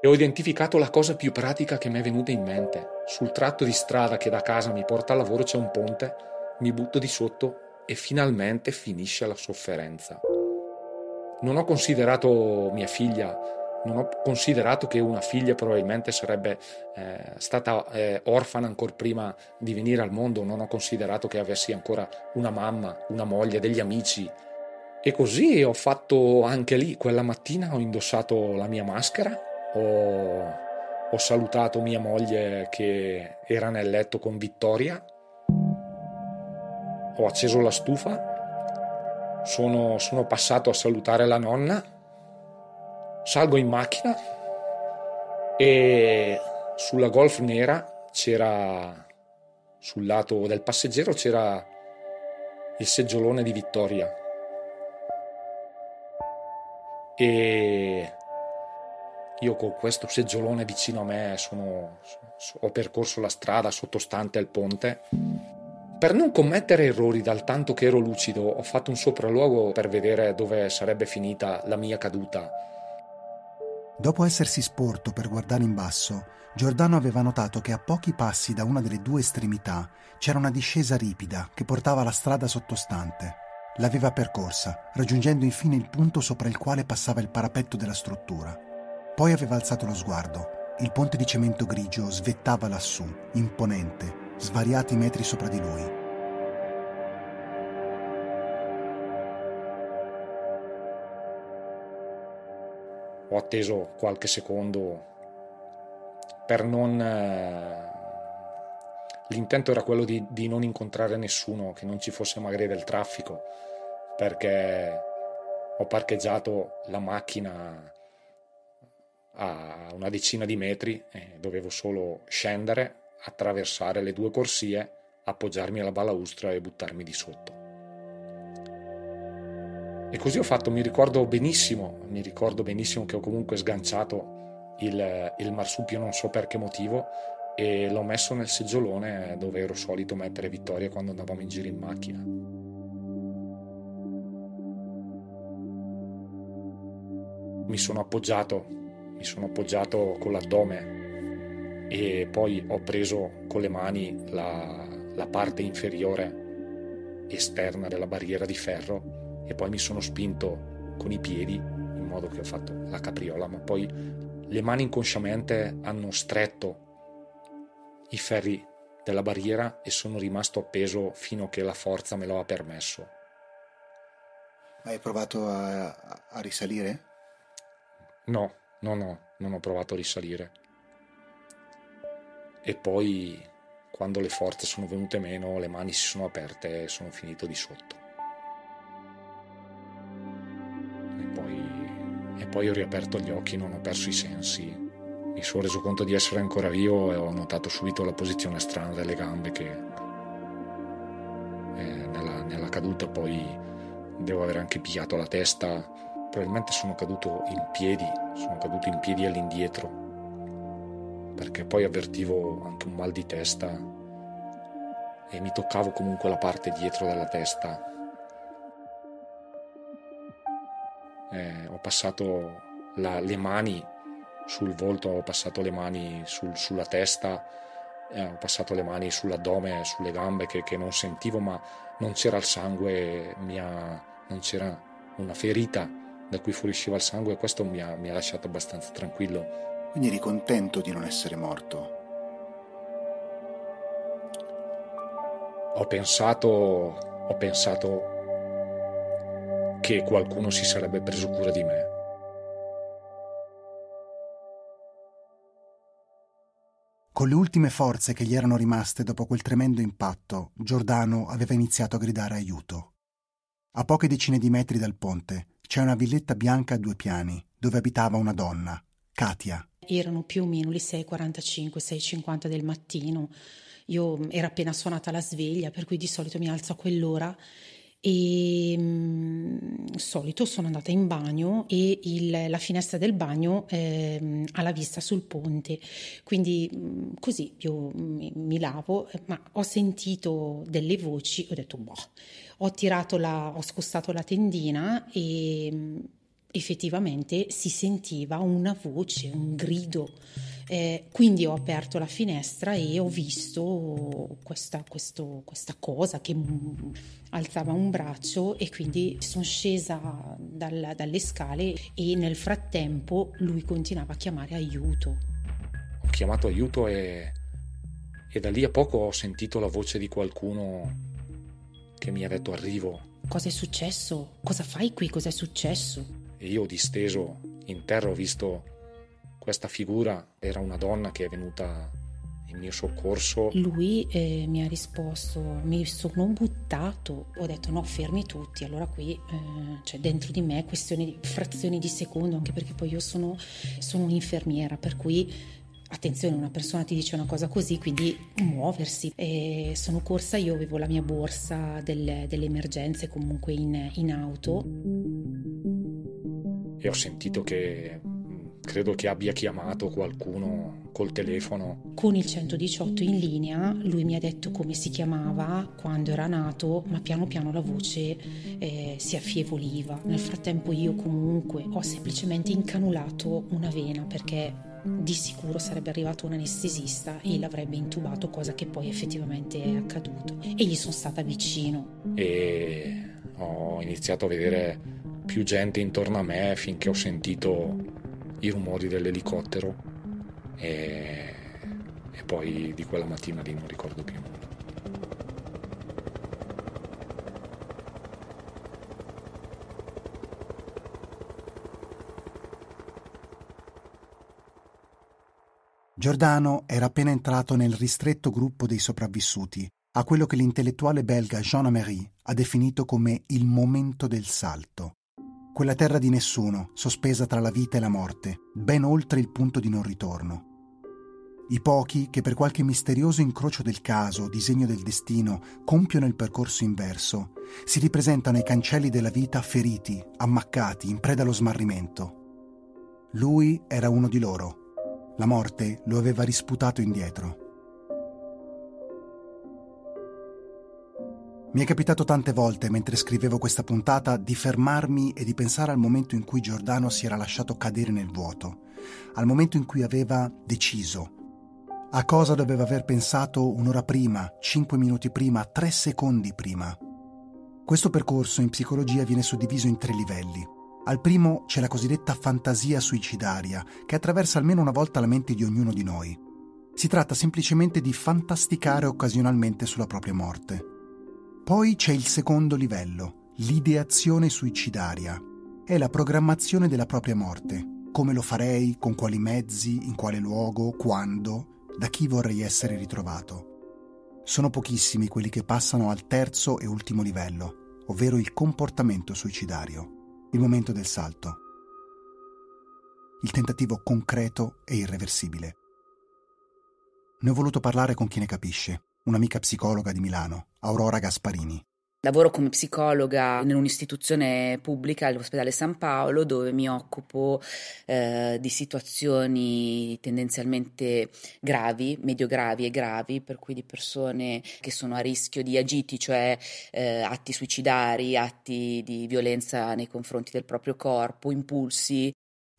E ho identificato la cosa più pratica che mi è venuta in mente. Sul tratto di strada che da casa mi porta al lavoro c'è un ponte mi butto di sotto e finalmente finisce la sofferenza. Non ho considerato mia figlia, non ho considerato che una figlia probabilmente sarebbe eh, stata eh, orfana ancora prima di venire al mondo, non ho considerato che avessi ancora una mamma, una moglie, degli amici. E così ho fatto anche lì, quella mattina ho indossato la mia maschera, ho, ho salutato mia moglie che era nel letto con Vittoria ho acceso la stufa, sono, sono passato a salutare la nonna, salgo in macchina e sulla Golf nera c'era, sul lato del passeggero c'era il seggiolone di Vittoria. e io con questo seggiolone vicino a me sono, ho percorso la strada sottostante al ponte. Per non commettere errori dal tanto che ero lucido, ho fatto un sopralluogo per vedere dove sarebbe finita la mia caduta. Dopo essersi sporto per guardare in basso, Giordano aveva notato che a pochi passi da una delle due estremità c'era una discesa ripida che portava alla strada sottostante. L'aveva percorsa, raggiungendo infine il punto sopra il quale passava il parapetto della struttura. Poi aveva alzato lo sguardo. Il ponte di cemento grigio svettava lassù, imponente, svariati metri sopra di lui. Ho atteso qualche secondo per non... Eh, l'intento era quello di, di, non incontrare nessuno, che non ci fosse magari del traffico, perché ho parcheggiato la macchina a una decina di metri e dovevo solo scendere, attraversare le due corsie, appoggiarmi alla balaustra e buttarmi di sotto. E così ho fatto, mi ricordo benissimo, mi ricordo benissimo che ho comunque sganciato il, il marsupio non so per che motivo e l'ho messo nel seggiolone dove ero solito mettere Vittoria quando andavamo in giro in macchina. Mi sono appoggiato, mi sono appoggiato con l'addome e poi ho preso con le mani la, la parte inferiore esterna della barriera di ferro e poi mi sono spinto con i piedi in modo che ho fatto la capriola, ma poi le mani inconsciamente hanno stretto i ferri della barriera e sono rimasto appeso fino a che la forza me lo ha permesso. Hai provato a, a risalire? No, no, no, non ho provato a risalire. E poi, quando le forze sono venute meno, le mani si sono aperte e sono finito di sotto. poi ho riaperto gli occhi, non ho perso i sensi. Mi sono reso conto di essere ancora vivo e ho notato subito la posizione strana delle gambe che eh, nella, nella caduta poi devo aver anche pigliato la testa. Probabilmente sono caduto in piedi, sono caduto in piedi all'indietro perché poi avvertivo anche un mal di testa e mi toccavo comunque la parte dietro della testa eh, ho passato la, le mani sul volto, ho passato le mani sul, sulla testa, eh, ho passato le mani sull'addome, sulle gambe che, che, non sentivo, ma non c'era il sangue, mia, non c'era una ferita da cui fuoriusciva il sangue e questo mi ha, mi ha lasciato abbastanza tranquillo. Quindi eri contento di non essere morto? Ho pensato, ho pensato che qualcuno si sarebbe preso cura di me. Con le ultime forze che gli erano rimaste dopo quel tremendo impatto, Giordano aveva iniziato a gridare aiuto. A poche decine di metri dal ponte c'è una villetta bianca a due piani, dove abitava una donna, Katia. Erano più o meno le 6.45, 6.50 del mattino. Io ero appena suonata la sveglia, per cui di solito mi alzo a quell'ora e mh, solito sono andata in bagno e il, la finestra del bagno eh, ha la vista sul ponte quindi mh, così io mi, mi, lavo ma ho sentito delle voci ho detto boh ho tirato la ho spostato la tendina e mh, effettivamente si sentiva una voce un grido eh, quindi ho aperto la finestra e ho visto questa, questo, questa cosa che alzava un braccio e quindi sono scesa dal, dalle scale e nel frattempo lui continuava a chiamare aiuto. Ho chiamato aiuto e, e da lì a poco ho sentito la voce di qualcuno che mi ha detto arrivo. Cosa è successo? Cosa fai qui? Cosa è successo? E io disteso in terra ho visto questa figura era una donna che è venuta in mio soccorso. Lui eh, mi ha risposto, mi sono buttato, ho detto no, fermi tutti, allora qui eh, cioè dentro di me questioni di frazioni di secondo, anche perché poi io sono, sono un'infermiera, per cui attenzione, una persona ti dice una cosa così, quindi muoversi. E sono corsa, io avevo la mia borsa delle, delle emergenze comunque in, in auto e ho sentito che credo che abbia chiamato qualcuno col telefono. Con il 118 in linea lui mi ha detto come si chiamava quando era nato, ma piano piano la voce eh, si affievoliva. Nel frattempo io comunque ho semplicemente incanulato una vena perché di sicuro sarebbe arrivato un anestesista e l'avrebbe intubato, cosa che poi effettivamente è accaduto. E gli sono stata vicino. E ho iniziato a vedere più gente intorno a me finché ho sentito i rumori dell'elicottero e, e poi di quella mattina lì non ricordo più nulla. Giordano era appena entrato nel ristretto gruppo dei sopravvissuti, a quello che l'intellettuale belga Jean Amery ha definito come il momento del salto. Quella terra di nessuno, sospesa tra la vita e la morte, ben oltre il punto di non ritorno. I pochi che per qualche misterioso incrocio del caso, disegno del destino, compiono il percorso inverso, si ripresentano ai cancelli della vita feriti, ammaccati, in preda allo smarrimento. Lui era uno di loro. La morte lo aveva risputato indietro. Mi è capitato tante volte, mentre scrivevo questa puntata, di fermarmi e di pensare al momento in cui Giordano si era lasciato cadere nel vuoto, al momento in cui aveva deciso. A cosa doveva aver pensato un'ora prima, cinque minuti prima, tre secondi prima. Questo percorso in psicologia viene suddiviso in tre livelli. Al primo c'è la cosiddetta fantasia suicidaria, che attraversa almeno una volta la mente di ognuno di noi. Si tratta semplicemente di fantasticare occasionalmente sulla propria morte. Poi c'è il secondo livello, l'ideazione suicidaria. È la programmazione della propria morte. Come lo farei, con quali mezzi, in quale luogo, quando, da chi vorrei essere ritrovato. Sono pochissimi quelli che passano al terzo e ultimo livello, ovvero il comportamento suicidario, il momento del salto. Il tentativo concreto e irreversibile. Ne ho voluto parlare con chi ne capisce, un'amica psicologa di Milano, Aurora Gasparini. Lavoro come psicologa in un'istituzione pubblica, all'ospedale San Paolo, dove mi occupo eh, di situazioni tendenzialmente gravi, medio gravi e gravi, per cui di persone che sono a rischio di agiti, cioè eh, atti suicidari, atti di violenza nei confronti del proprio corpo, impulsi.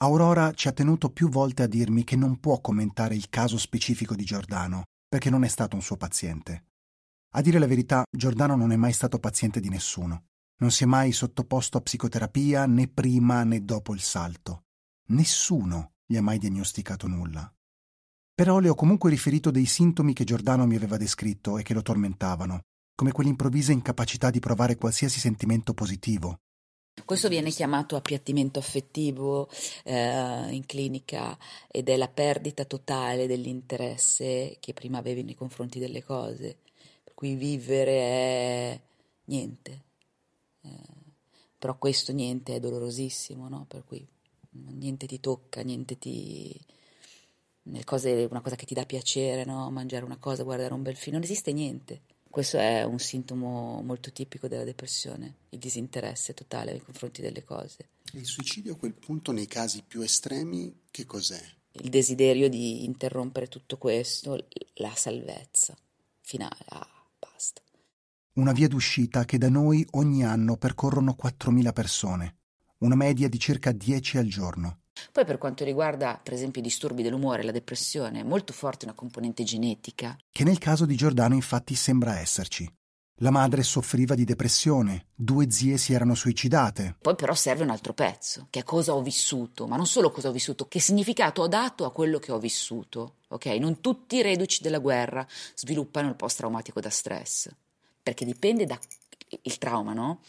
Aurora ci ha tenuto più volte a dirmi che non può commentare il caso specifico di Giordano, perché non è stato un suo paziente. A dire la verità, Giordano non è mai stato paziente di nessuno. Non si è mai sottoposto a psicoterapia né prima né dopo il salto. Nessuno gli ha mai diagnosticato nulla. Però le ho comunque riferito dei sintomi che Giordano mi aveva descritto e che lo tormentavano, come quell'improvvisa incapacità di provare qualsiasi sentimento positivo, questo viene chiamato appiattimento affettivo eh, in clinica ed è la perdita totale dell'interesse che prima avevi nei confronti delle cose, cui vivere è niente. Eh, però questo niente è dolorosissimo, no? per cui niente ti tocca, niente ti... Cose, una cosa che ti dà piacere, no? mangiare una cosa, guardare un bel film, non esiste niente. Questo è un sintomo molto tipico della depressione, il disinteresse totale nei confronti delle cose. Il suicidio a quel punto nei casi più estremi che cos'è? Il desiderio di interrompere tutto questo, la salvezza finale, ah, basta. Una via d'uscita che da noi ogni anno percorrono 4.000 persone, una media di circa 10 al giorno. Poi per quanto riguarda per esempio i disturbi dell'umore, la depressione, è molto forte una componente genetica. Che nel caso di Giordano infatti sembra esserci. La madre soffriva di depressione, due zie si erano suicidate. Poi però serve un altro pezzo, che è cosa ho vissuto, ma non solo cosa ho vissuto, che significato ho dato a quello che ho vissuto. Ok? Non tutti i reduci della guerra sviluppano il post-traumatico da stress, perché dipende dal trauma, no?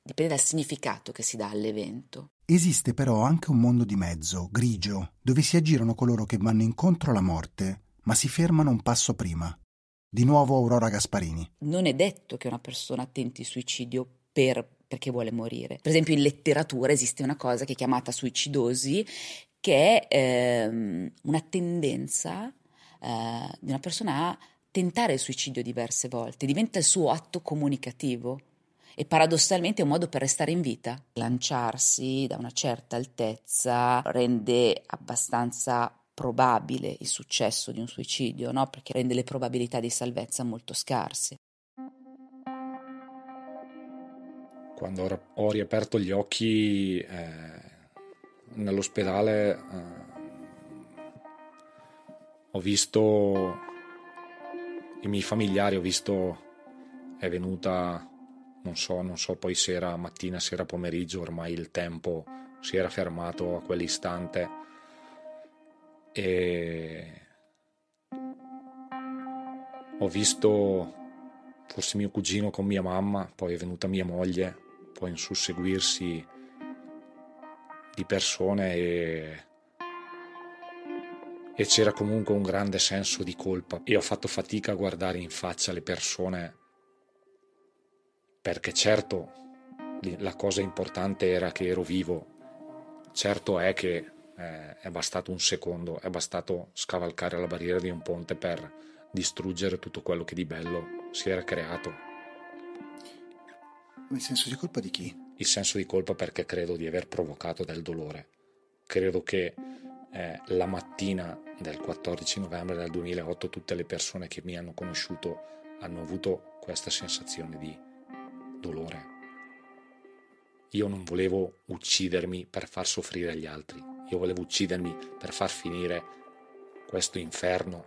Dipende dal significato che si dà all'evento. Esiste però anche un mondo di mezzo, grigio, dove si aggirano coloro che vanno incontro alla morte, ma si fermano un passo prima. Di nuovo Aurora Gasparini. Non è detto che una persona tenti suicidio per, perché vuole morire. Per esempio in letteratura esiste una cosa che è chiamata suicidosi, che è ehm, una tendenza eh, di una persona a tentare il suicidio diverse volte, diventa il suo atto comunicativo e paradossalmente è un modo per restare in vita. Lanciarsi da una certa altezza rende abbastanza probabile il successo di un suicidio, no? perché rende le probabilità di salvezza molto scarse. Quando ho riaperto gli occhi eh, nell'ospedale eh, ho visto i miei familiari, ho visto è venuta, non so, non so poi se era mattina, se era pomeriggio, ormai il tempo si era fermato a quell'istante e ho visto forse mio cugino con mia mamma, poi è venuta mia moglie, poi un susseguirsi di persone e, e c'era comunque un grande senso di colpa. Io ho fatto fatica a guardare in faccia le persone perché certo la cosa importante era che ero vivo, certo è che eh, è bastato un secondo, è bastato scavalcare la barriera di un ponte per distruggere tutto quello che di bello si era creato. Il senso di colpa di chi? Il senso di colpa perché credo di aver provocato del dolore. Credo che eh, la mattina del 14 novembre del 2008 tutte le persone che mi hanno conosciuto hanno avuto questa sensazione di dolore. Io non volevo uccidermi per far soffrire gli altri, io volevo uccidermi per far finire questo inferno.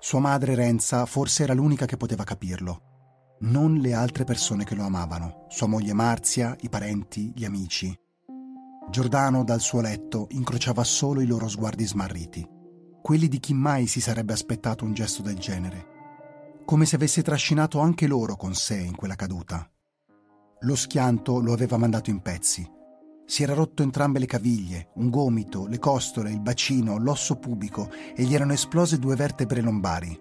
Sua madre Renza forse era l'unica che poteva capirlo. Non le altre persone che lo amavano, sua moglie Marzia, i parenti, gli amici. Giordano dal suo letto incrociava solo i loro sguardi smarriti, quelli di chi mai si sarebbe aspettato un gesto del genere, come se avesse trascinato anche loro con sé in quella caduta. Lo schianto lo aveva mandato in pezzi. Si era rotto entrambe le caviglie, un gomito, le costole, il bacino, l'osso pubico e gli erano esplose due vertebre lombari.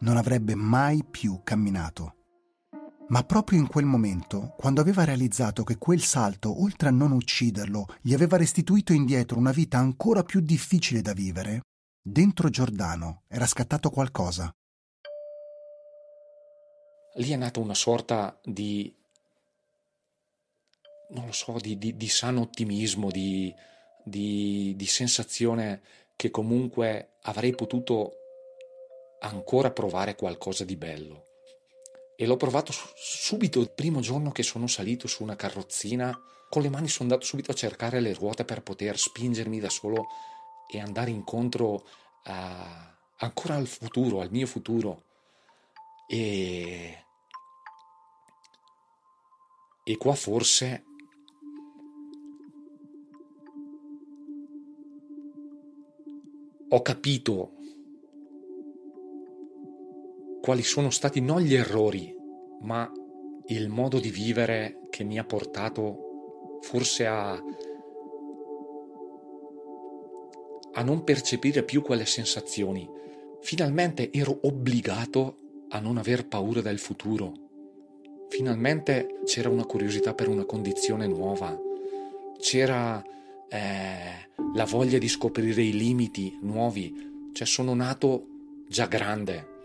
Non avrebbe mai più camminato. Ma proprio in quel momento, quando aveva realizzato che quel salto, oltre a non ucciderlo, gli aveva restituito indietro una vita ancora più difficile da vivere, dentro Giordano era scattato qualcosa. Lì è nata una sorta di, non lo so, di, di, di sano ottimismo, di, di sensazione che comunque avrei potuto ancora provare qualcosa di bello. E l'ho provato subito il primo giorno che sono salito su una carrozzina, con le mani sono andato subito a cercare le ruote per poter spingermi da solo e andare incontro a, ancora al futuro, al mio futuro. E, e qua forse ho capito quali sono stati non gli errori, ma il modo di vivere che mi ha portato forse a, a non percepire più quelle sensazioni. Finalmente ero obbligato a non aver paura del futuro. Finalmente c'era una curiosità per una condizione nuova. C'era eh, la voglia di scoprire i limiti nuovi. Cioè sono nato già grande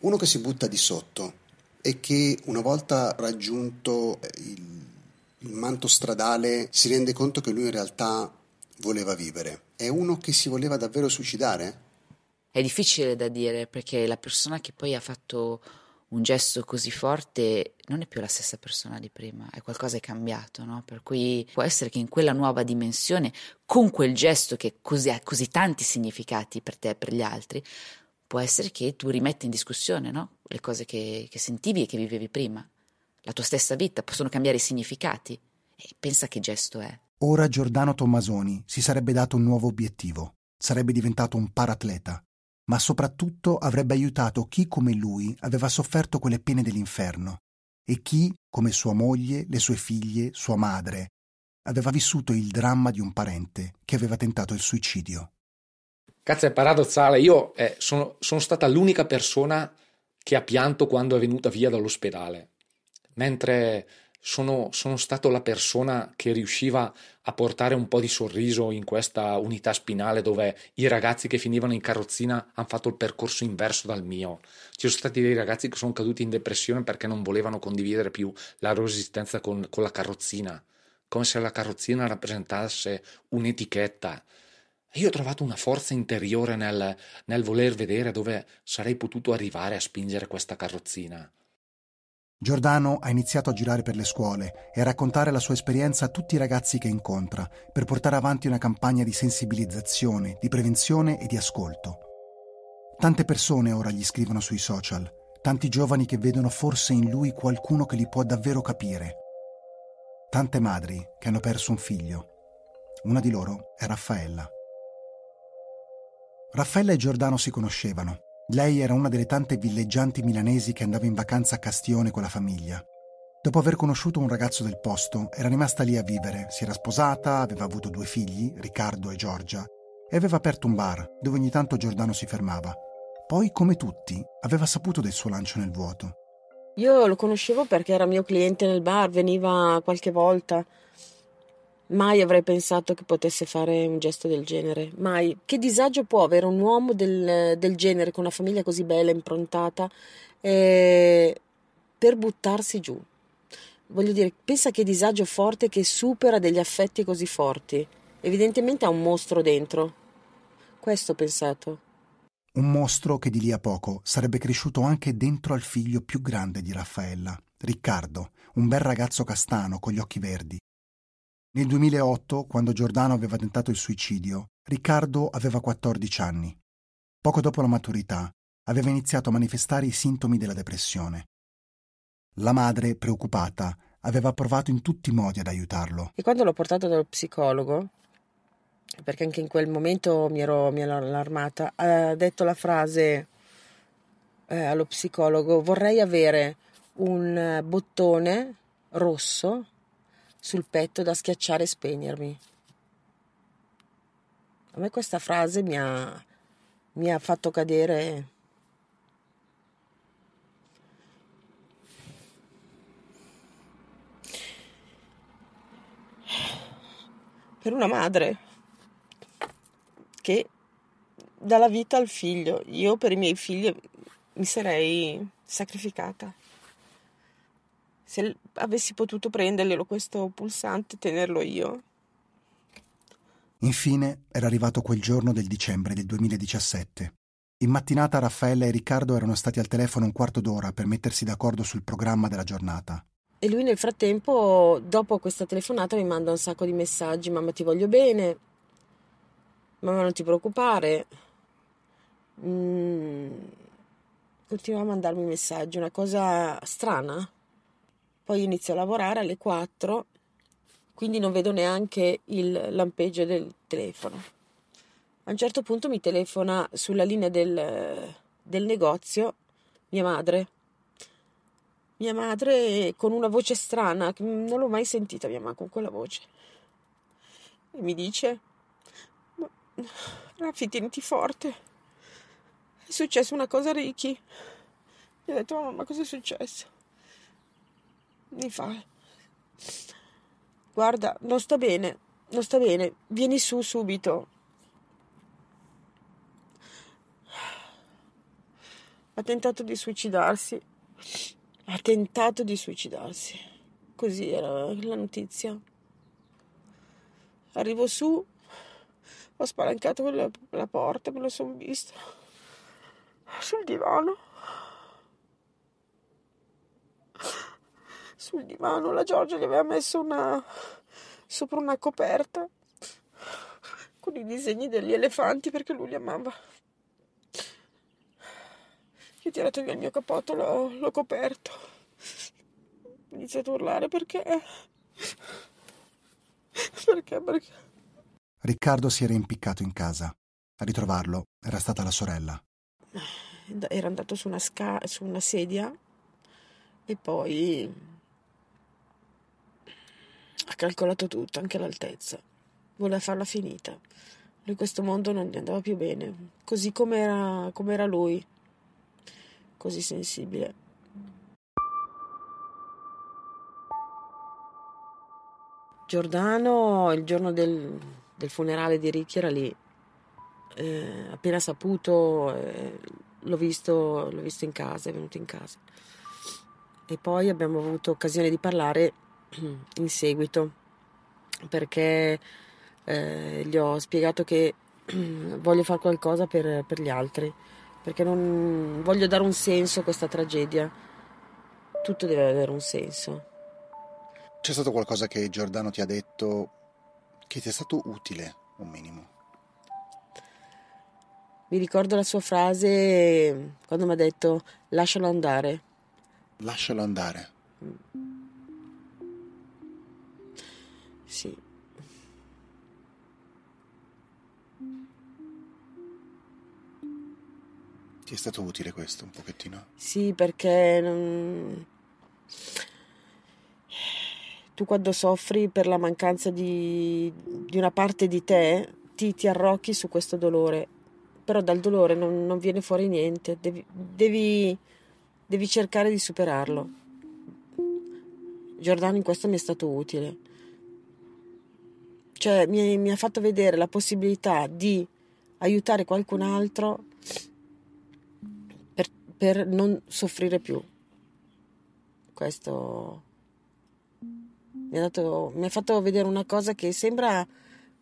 Uno che si butta di sotto e che una volta raggiunto il, il manto stradale si rende conto che lui in realtà voleva vivere. È uno che si voleva davvero suicidare? È difficile da dire perché la persona che poi ha fatto un gesto così forte non è più la stessa persona di prima, è qualcosa è cambiato, no? Per cui può essere che in quella nuova dimensione, con quel gesto che così, ha così tanti significati per te e per gli altri, può essere che tu rimetti in discussione no? le cose che, che, sentivi e che vivevi prima. La tua stessa vita possono cambiare i significati. E pensa che gesto è. Ora Giordano Tommasoni si sarebbe dato un nuovo obiettivo. Sarebbe diventato un paratleta, ma soprattutto avrebbe aiutato chi come lui aveva sofferto quelle pene dell'inferno e chi, come sua moglie, le sue figlie, sua madre, aveva vissuto il dramma di un parente che aveva tentato il suicidio. Cazzo, è paradossale. Io eh, sono, sono stata l'unica persona che ha pianto quando è venuta via dall'ospedale. Mentre sono, sono, stato la persona che riusciva a portare un po' di sorriso in questa unità spinale dove i ragazzi che finivano in carrozzina hanno fatto il percorso inverso dal mio. Ci sono stati dei ragazzi che sono caduti in depressione perché non volevano condividere più la loro esistenza con, con la carrozzina, come se la carrozzina rappresentasse un'etichetta. Io ho trovato una forza interiore nel, nel voler vedere dove sarei potuto arrivare a spingere questa carrozzina. Giordano ha iniziato a girare per le scuole e a raccontare la sua esperienza a tutti i ragazzi che incontra per portare avanti una campagna di sensibilizzazione, di prevenzione e di ascolto. Tante persone ora gli scrivono sui social, tanti giovani che vedono forse in lui qualcuno che li può davvero capire. Tante madri che hanno perso un figlio. Una di loro è Raffaella. Raffaella e Giordano si conoscevano lei era una delle tante villeggianti milanesi che andava in vacanza a Castione con la famiglia. Dopo aver conosciuto un ragazzo del posto, era rimasta lì a vivere, si era sposata, aveva avuto due figli, Riccardo e Giorgia, e aveva aperto un bar dove ogni tanto Giordano si fermava. Poi, come tutti, aveva saputo del suo lancio nel vuoto. Io lo conoscevo perché era mio cliente nel bar, veniva qualche volta. Mai avrei pensato che potesse fare un gesto del genere, mai. Che disagio può avere un uomo del, del genere con una famiglia così bella, improntata, eh, per buttarsi giù? Voglio dire, pensa che disagio forte che supera degli affetti così forti. Evidentemente ha un mostro dentro. Questo ho pensato. Un mostro che di lì a poco sarebbe cresciuto anche dentro al figlio più grande di Raffaella, Riccardo, un bel ragazzo castano con gli occhi verdi, nel 2008, quando Giordano aveva tentato il suicidio, Riccardo aveva 14 anni. Poco dopo la maturità, aveva iniziato a manifestare i sintomi della depressione. La madre, preoccupata, aveva provato in tutti i modi ad aiutarlo. E quando l'ho portato dallo psicologo, perché anche in quel momento mi ero, mi ero allarmata, ha detto la frase eh, allo psicologo: Vorrei avere un bottone rosso sul petto da schiacciare e spegnermi. A me questa frase mi ha, mi ha fatto cadere per una madre che dà la vita al figlio. Io per i miei figli mi sarei sacrificata se avessi potuto prenderglielo questo pulsante e tenerlo io. Infine era arrivato quel giorno del dicembre del 2017. In mattinata Raffaella e Riccardo erano stati al telefono un quarto d'ora per mettersi d'accordo sul programma della giornata. E lui nel frattempo, dopo questa telefonata, mi manda un sacco di messaggi. Mamma ti voglio bene. Mamma non ti preoccupare. Mm. Continua a mandarmi messaggi, una cosa strana. Poi inizio a lavorare alle 4, quindi non vedo neanche il lampeggio del telefono. A un certo punto mi telefona sulla linea del, del negozio mia madre. Mia madre con una voce strana, non l'ho mai sentita mia mamma con quella voce. E mi dice: Raffi, tieniti forte. È successa una cosa Ricky. Gli ho detto: Mamma, cosa è successo? Mi fa. Guarda non sto bene non sto bene. Vieni su subito. Ha tentato di suicidarsi. Ha tentato di suicidarsi. Così era la notizia. Arrivo su. Ho spalancato la, la porta me lo sono visto. Sul divano sul divano. La Giorgia gli aveva messo una sopra una coperta con i disegni degli elefanti perché lui li amava. Io ho tirato via il mio cappotto, l'ho, l'ho coperto. Ho iniziato a urlare perché. Perché? Perché? Riccardo si era impiccato in casa. A ritrovarlo era stata la sorella. Era andato su una, sca- su una sedia e poi ha calcolato tutto, anche l'altezza. Voleva farla finita. Lui questo mondo non gli andava più bene, così come era, lui, così sensibile. Giordano, il giorno del, del funerale di Ricchi era lì. Eh, appena saputo, eh, l'ho, visto, l'ho visto in casa, è venuto in casa. E poi abbiamo avuto occasione di parlare in seguito perché eh, gli ho spiegato che voglio fare qualcosa per, per, gli altri, perché non voglio dare un senso a questa tragedia. Tutto deve avere un senso. C'è stato qualcosa che Giordano ti ha detto che ti è stato utile, un minimo? Mi ricordo la sua frase quando mi ha detto lascialo andare. Lascialo andare. Sì. Ti è stato utile questo un pochettino? Sì, perché non... tu quando soffri per la mancanza di, di una parte di te ti, ti, arrocchi su questo dolore, però dal dolore non, non viene fuori niente, devi, devi, devi cercare di superarlo. Giordano in questo mi è stato utile cioè mi, mi ha fatto vedere la possibilità di aiutare qualcun altro per, per non soffrire più. Questo mi ha, dato, mi ha, fatto vedere una cosa che sembra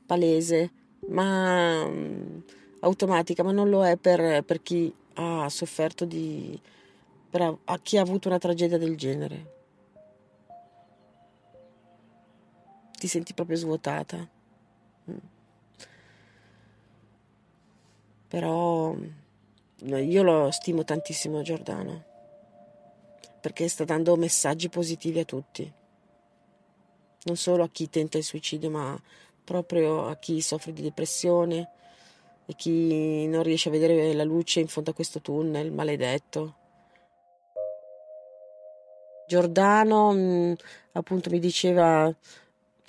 palese, ma um, automatica, ma non lo è per, per chi ha sofferto di... per a chi ha avuto una tragedia del genere. Ti senti proprio svuotata. Mm. Però io lo stimo tantissimo Giordano perché sta dando messaggi positivi a tutti, non solo a chi tenta il suicidio, ma proprio a chi soffre di depressione e chi non riesce a vedere la luce in fondo a questo tunnel maledetto. Giordano mm, appunto mi diceva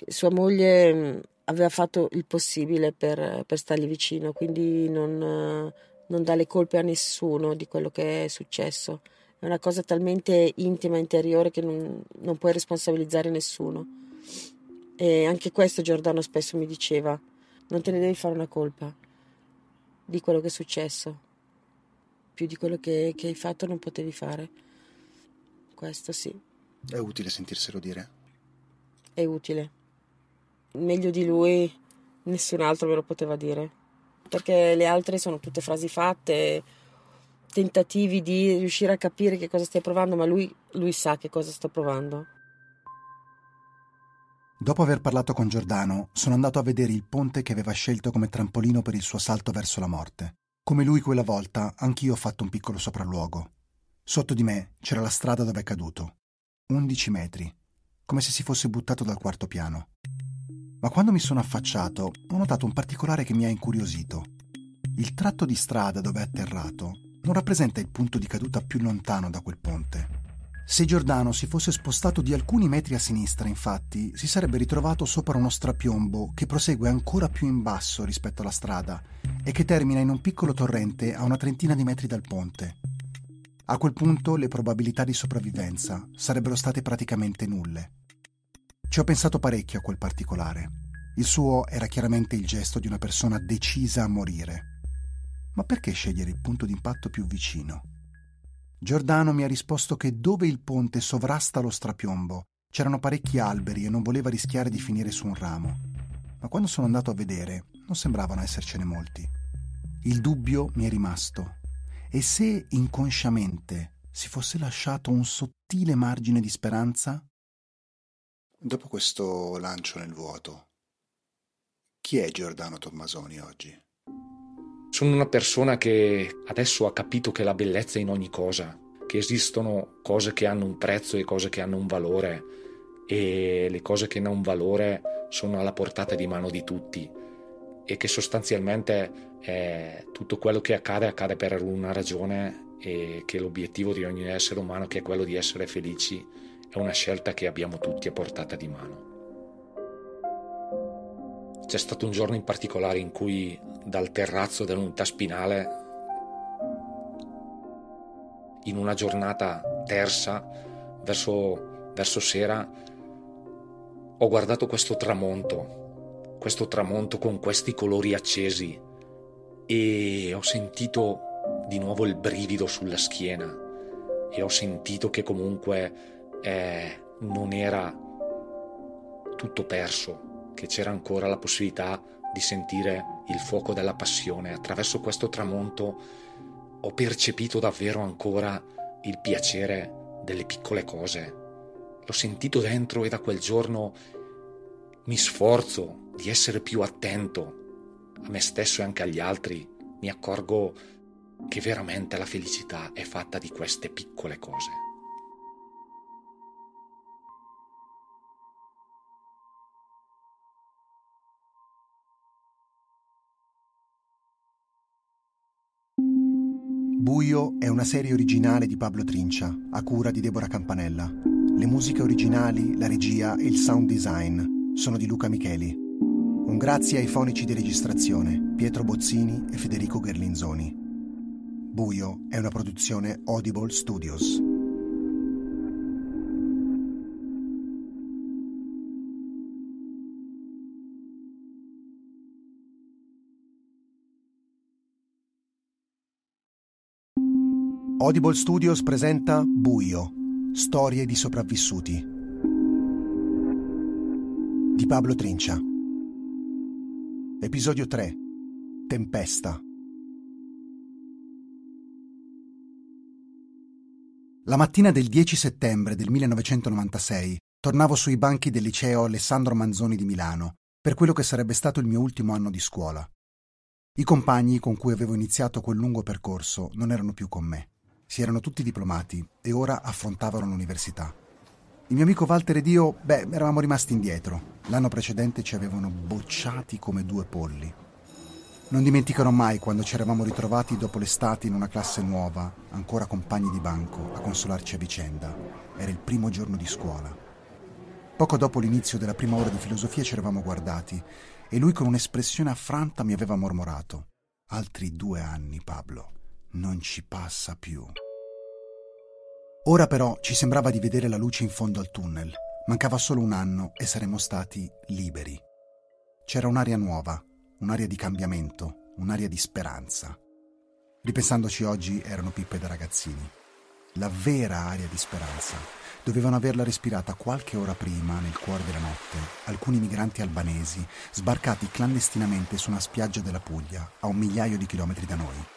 sua moglie mm, aveva fatto il possibile per, per stargli vicino, quindi non, non dà le colpe a nessuno di quello che è successo. È una cosa talmente intima, interiore, che non, non puoi responsabilizzare nessuno. E anche questo Giordano spesso mi diceva, non te ne devi fare una colpa di quello che è successo, più di quello che, che hai fatto non potevi fare. Questo sì. È utile sentirselo dire? È utile meglio di lui nessun altro me lo poteva dire. Perché le altre sono tutte frasi fatte, tentativi di riuscire a capire che cosa stai provando, ma lui, lui sa che cosa sto provando. Dopo aver parlato con Giordano, sono andato a vedere il ponte che aveva scelto come trampolino per il suo salto verso la morte. Come lui quella volta, anch'io ho fatto un piccolo sopralluogo. Sotto di me c'era la strada dove è caduto. 11 metri, come se si fosse buttato dal quarto piano. Ma quando mi sono affacciato ho notato un particolare che mi ha incuriosito. Il tratto di strada dove è atterrato non rappresenta il punto di caduta più lontano da quel ponte. Se Giordano si fosse spostato di alcuni metri a sinistra, infatti, si sarebbe ritrovato sopra uno strapiombo che prosegue ancora più in basso rispetto alla strada e che termina in un piccolo torrente a una trentina di metri dal ponte. A quel punto le probabilità di sopravvivenza sarebbero state praticamente nulle. Ci ho pensato parecchio a quel particolare. Il suo era chiaramente il gesto di una persona decisa a morire. Ma perché scegliere il punto d'impatto più vicino? Giordano mi ha risposto che dove il ponte sovrasta lo strapiombo c'erano parecchi alberi e non voleva rischiare di finire su un ramo. Ma quando sono andato a vedere non sembravano essercene molti. Il dubbio mi è rimasto. E se inconsciamente si fosse lasciato un sottile margine di speranza? Dopo questo lancio nel vuoto, chi è Giordano Tommasoni oggi? Sono una persona che adesso ha capito che la bellezza è in ogni cosa, che esistono cose che hanno un prezzo e cose che hanno un valore e le cose che hanno un valore sono alla portata di mano di tutti e che sostanzialmente eh, tutto quello che accade accade per una ragione e che l'obiettivo di ogni essere umano che è quello di essere felici è una scelta che abbiamo tutti a portata di mano. C'è stato un giorno in particolare in cui dal terrazzo dell'unità spinale, in una giornata tersa, verso, verso sera, ho guardato questo tramonto, questo tramonto con questi colori accesi e ho sentito di nuovo il brivido sulla schiena e ho sentito che comunque eh, non era tutto perso, che c'era ancora la possibilità di sentire il fuoco della passione. Attraverso questo tramonto ho percepito davvero ancora il piacere delle piccole cose. L'ho sentito dentro e da quel giorno mi sforzo di essere più attento a me stesso e anche agli altri. Mi accorgo che veramente la felicità è fatta di queste piccole cose. Buio è una serie originale di Pablo Trincia, a cura di Deborah Campanella. Le musiche originali, la regia e il sound design sono di Luca Micheli. Un grazie ai fonici di registrazione, Pietro Bozzini e Federico Gerlinzoni. Buio è una produzione Audible Studios. Audible Studios presenta Buio, storie di sopravvissuti. Di Pablo Trincia. Episodio 3. Tempesta. La mattina del 10 settembre del 1996 tornavo sui banchi del liceo Alessandro Manzoni di Milano per quello che sarebbe stato il mio ultimo anno di scuola. I compagni con cui avevo iniziato quel lungo percorso non erano più con me. Si erano tutti diplomati e ora affrontavano l'università. Il mio amico Walter ed io, beh, eravamo rimasti indietro. L'anno precedente ci avevano bocciati come due polli. Non dimenticherò mai quando ci eravamo ritrovati dopo l'estate in una classe nuova, ancora compagni di banco, a consolarci a vicenda. Era il primo giorno di scuola. Poco dopo l'inizio della prima ora di filosofia ci eravamo guardati e lui con un'espressione affranta mi aveva mormorato. Altri due anni, Pablo non ci passa più. Ora però ci sembrava di vedere la luce in fondo al tunnel. Mancava solo un anno e saremmo stati liberi. C'era un'aria nuova, un'aria di cambiamento, un'aria di speranza. Ripensandoci oggi erano pippe da ragazzini. La vera aria di speranza. Dovevano averla respirata qualche ora prima, nel cuore della notte, alcuni migranti albanesi sbarcati clandestinamente su una spiaggia della Puglia, a un migliaio di chilometri da noi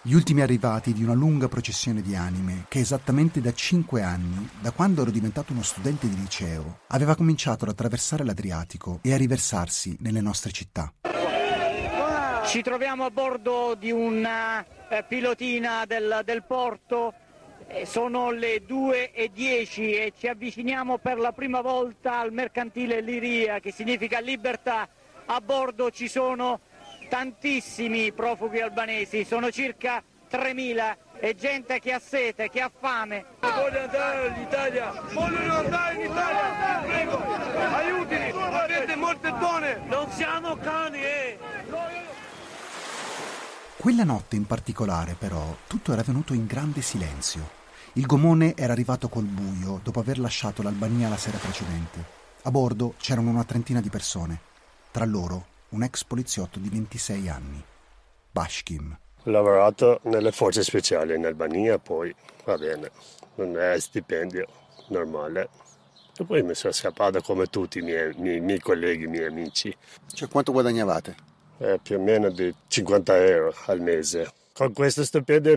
gli ultimi arrivati di una lunga processione di anime che esattamente da cinque anni, da quando ero diventato uno studente di liceo, aveva cominciato ad attraversare l'Adriatico e a riversarsi nelle nostre città. Ci troviamo a bordo di una eh, pilotina del, del porto, eh, sono le 2.10 e ci avviciniamo per la prima volta al mercantile Liria, che significa libertà. A bordo ci sono tantissimi profughi albanesi, sono circa 3.000 e gente che ha sete, che ha fame. Voglio andare all'Italia, vogliono andare in Italia, prego, aiutini, avete molte donne, non siamo cani, eh! Quella notte in particolare, però, tutto era venuto in grande silenzio. Il gomone era arrivato col buio dopo aver lasciato l'Albania la sera precedente. A bordo c'erano una trentina di persone. Tra loro un ex poliziotto di 26 anni, Bashkim. Ho lavorato nelle forze speciali in Albania, poi va bene, non è stipendio normale. E poi mi sono scappato come tutti i miei, miei, miei colleghi, i miei amici. Cioè quanto guadagnavate? Eh, più o meno di 50 euro al mese. Con questo stipendio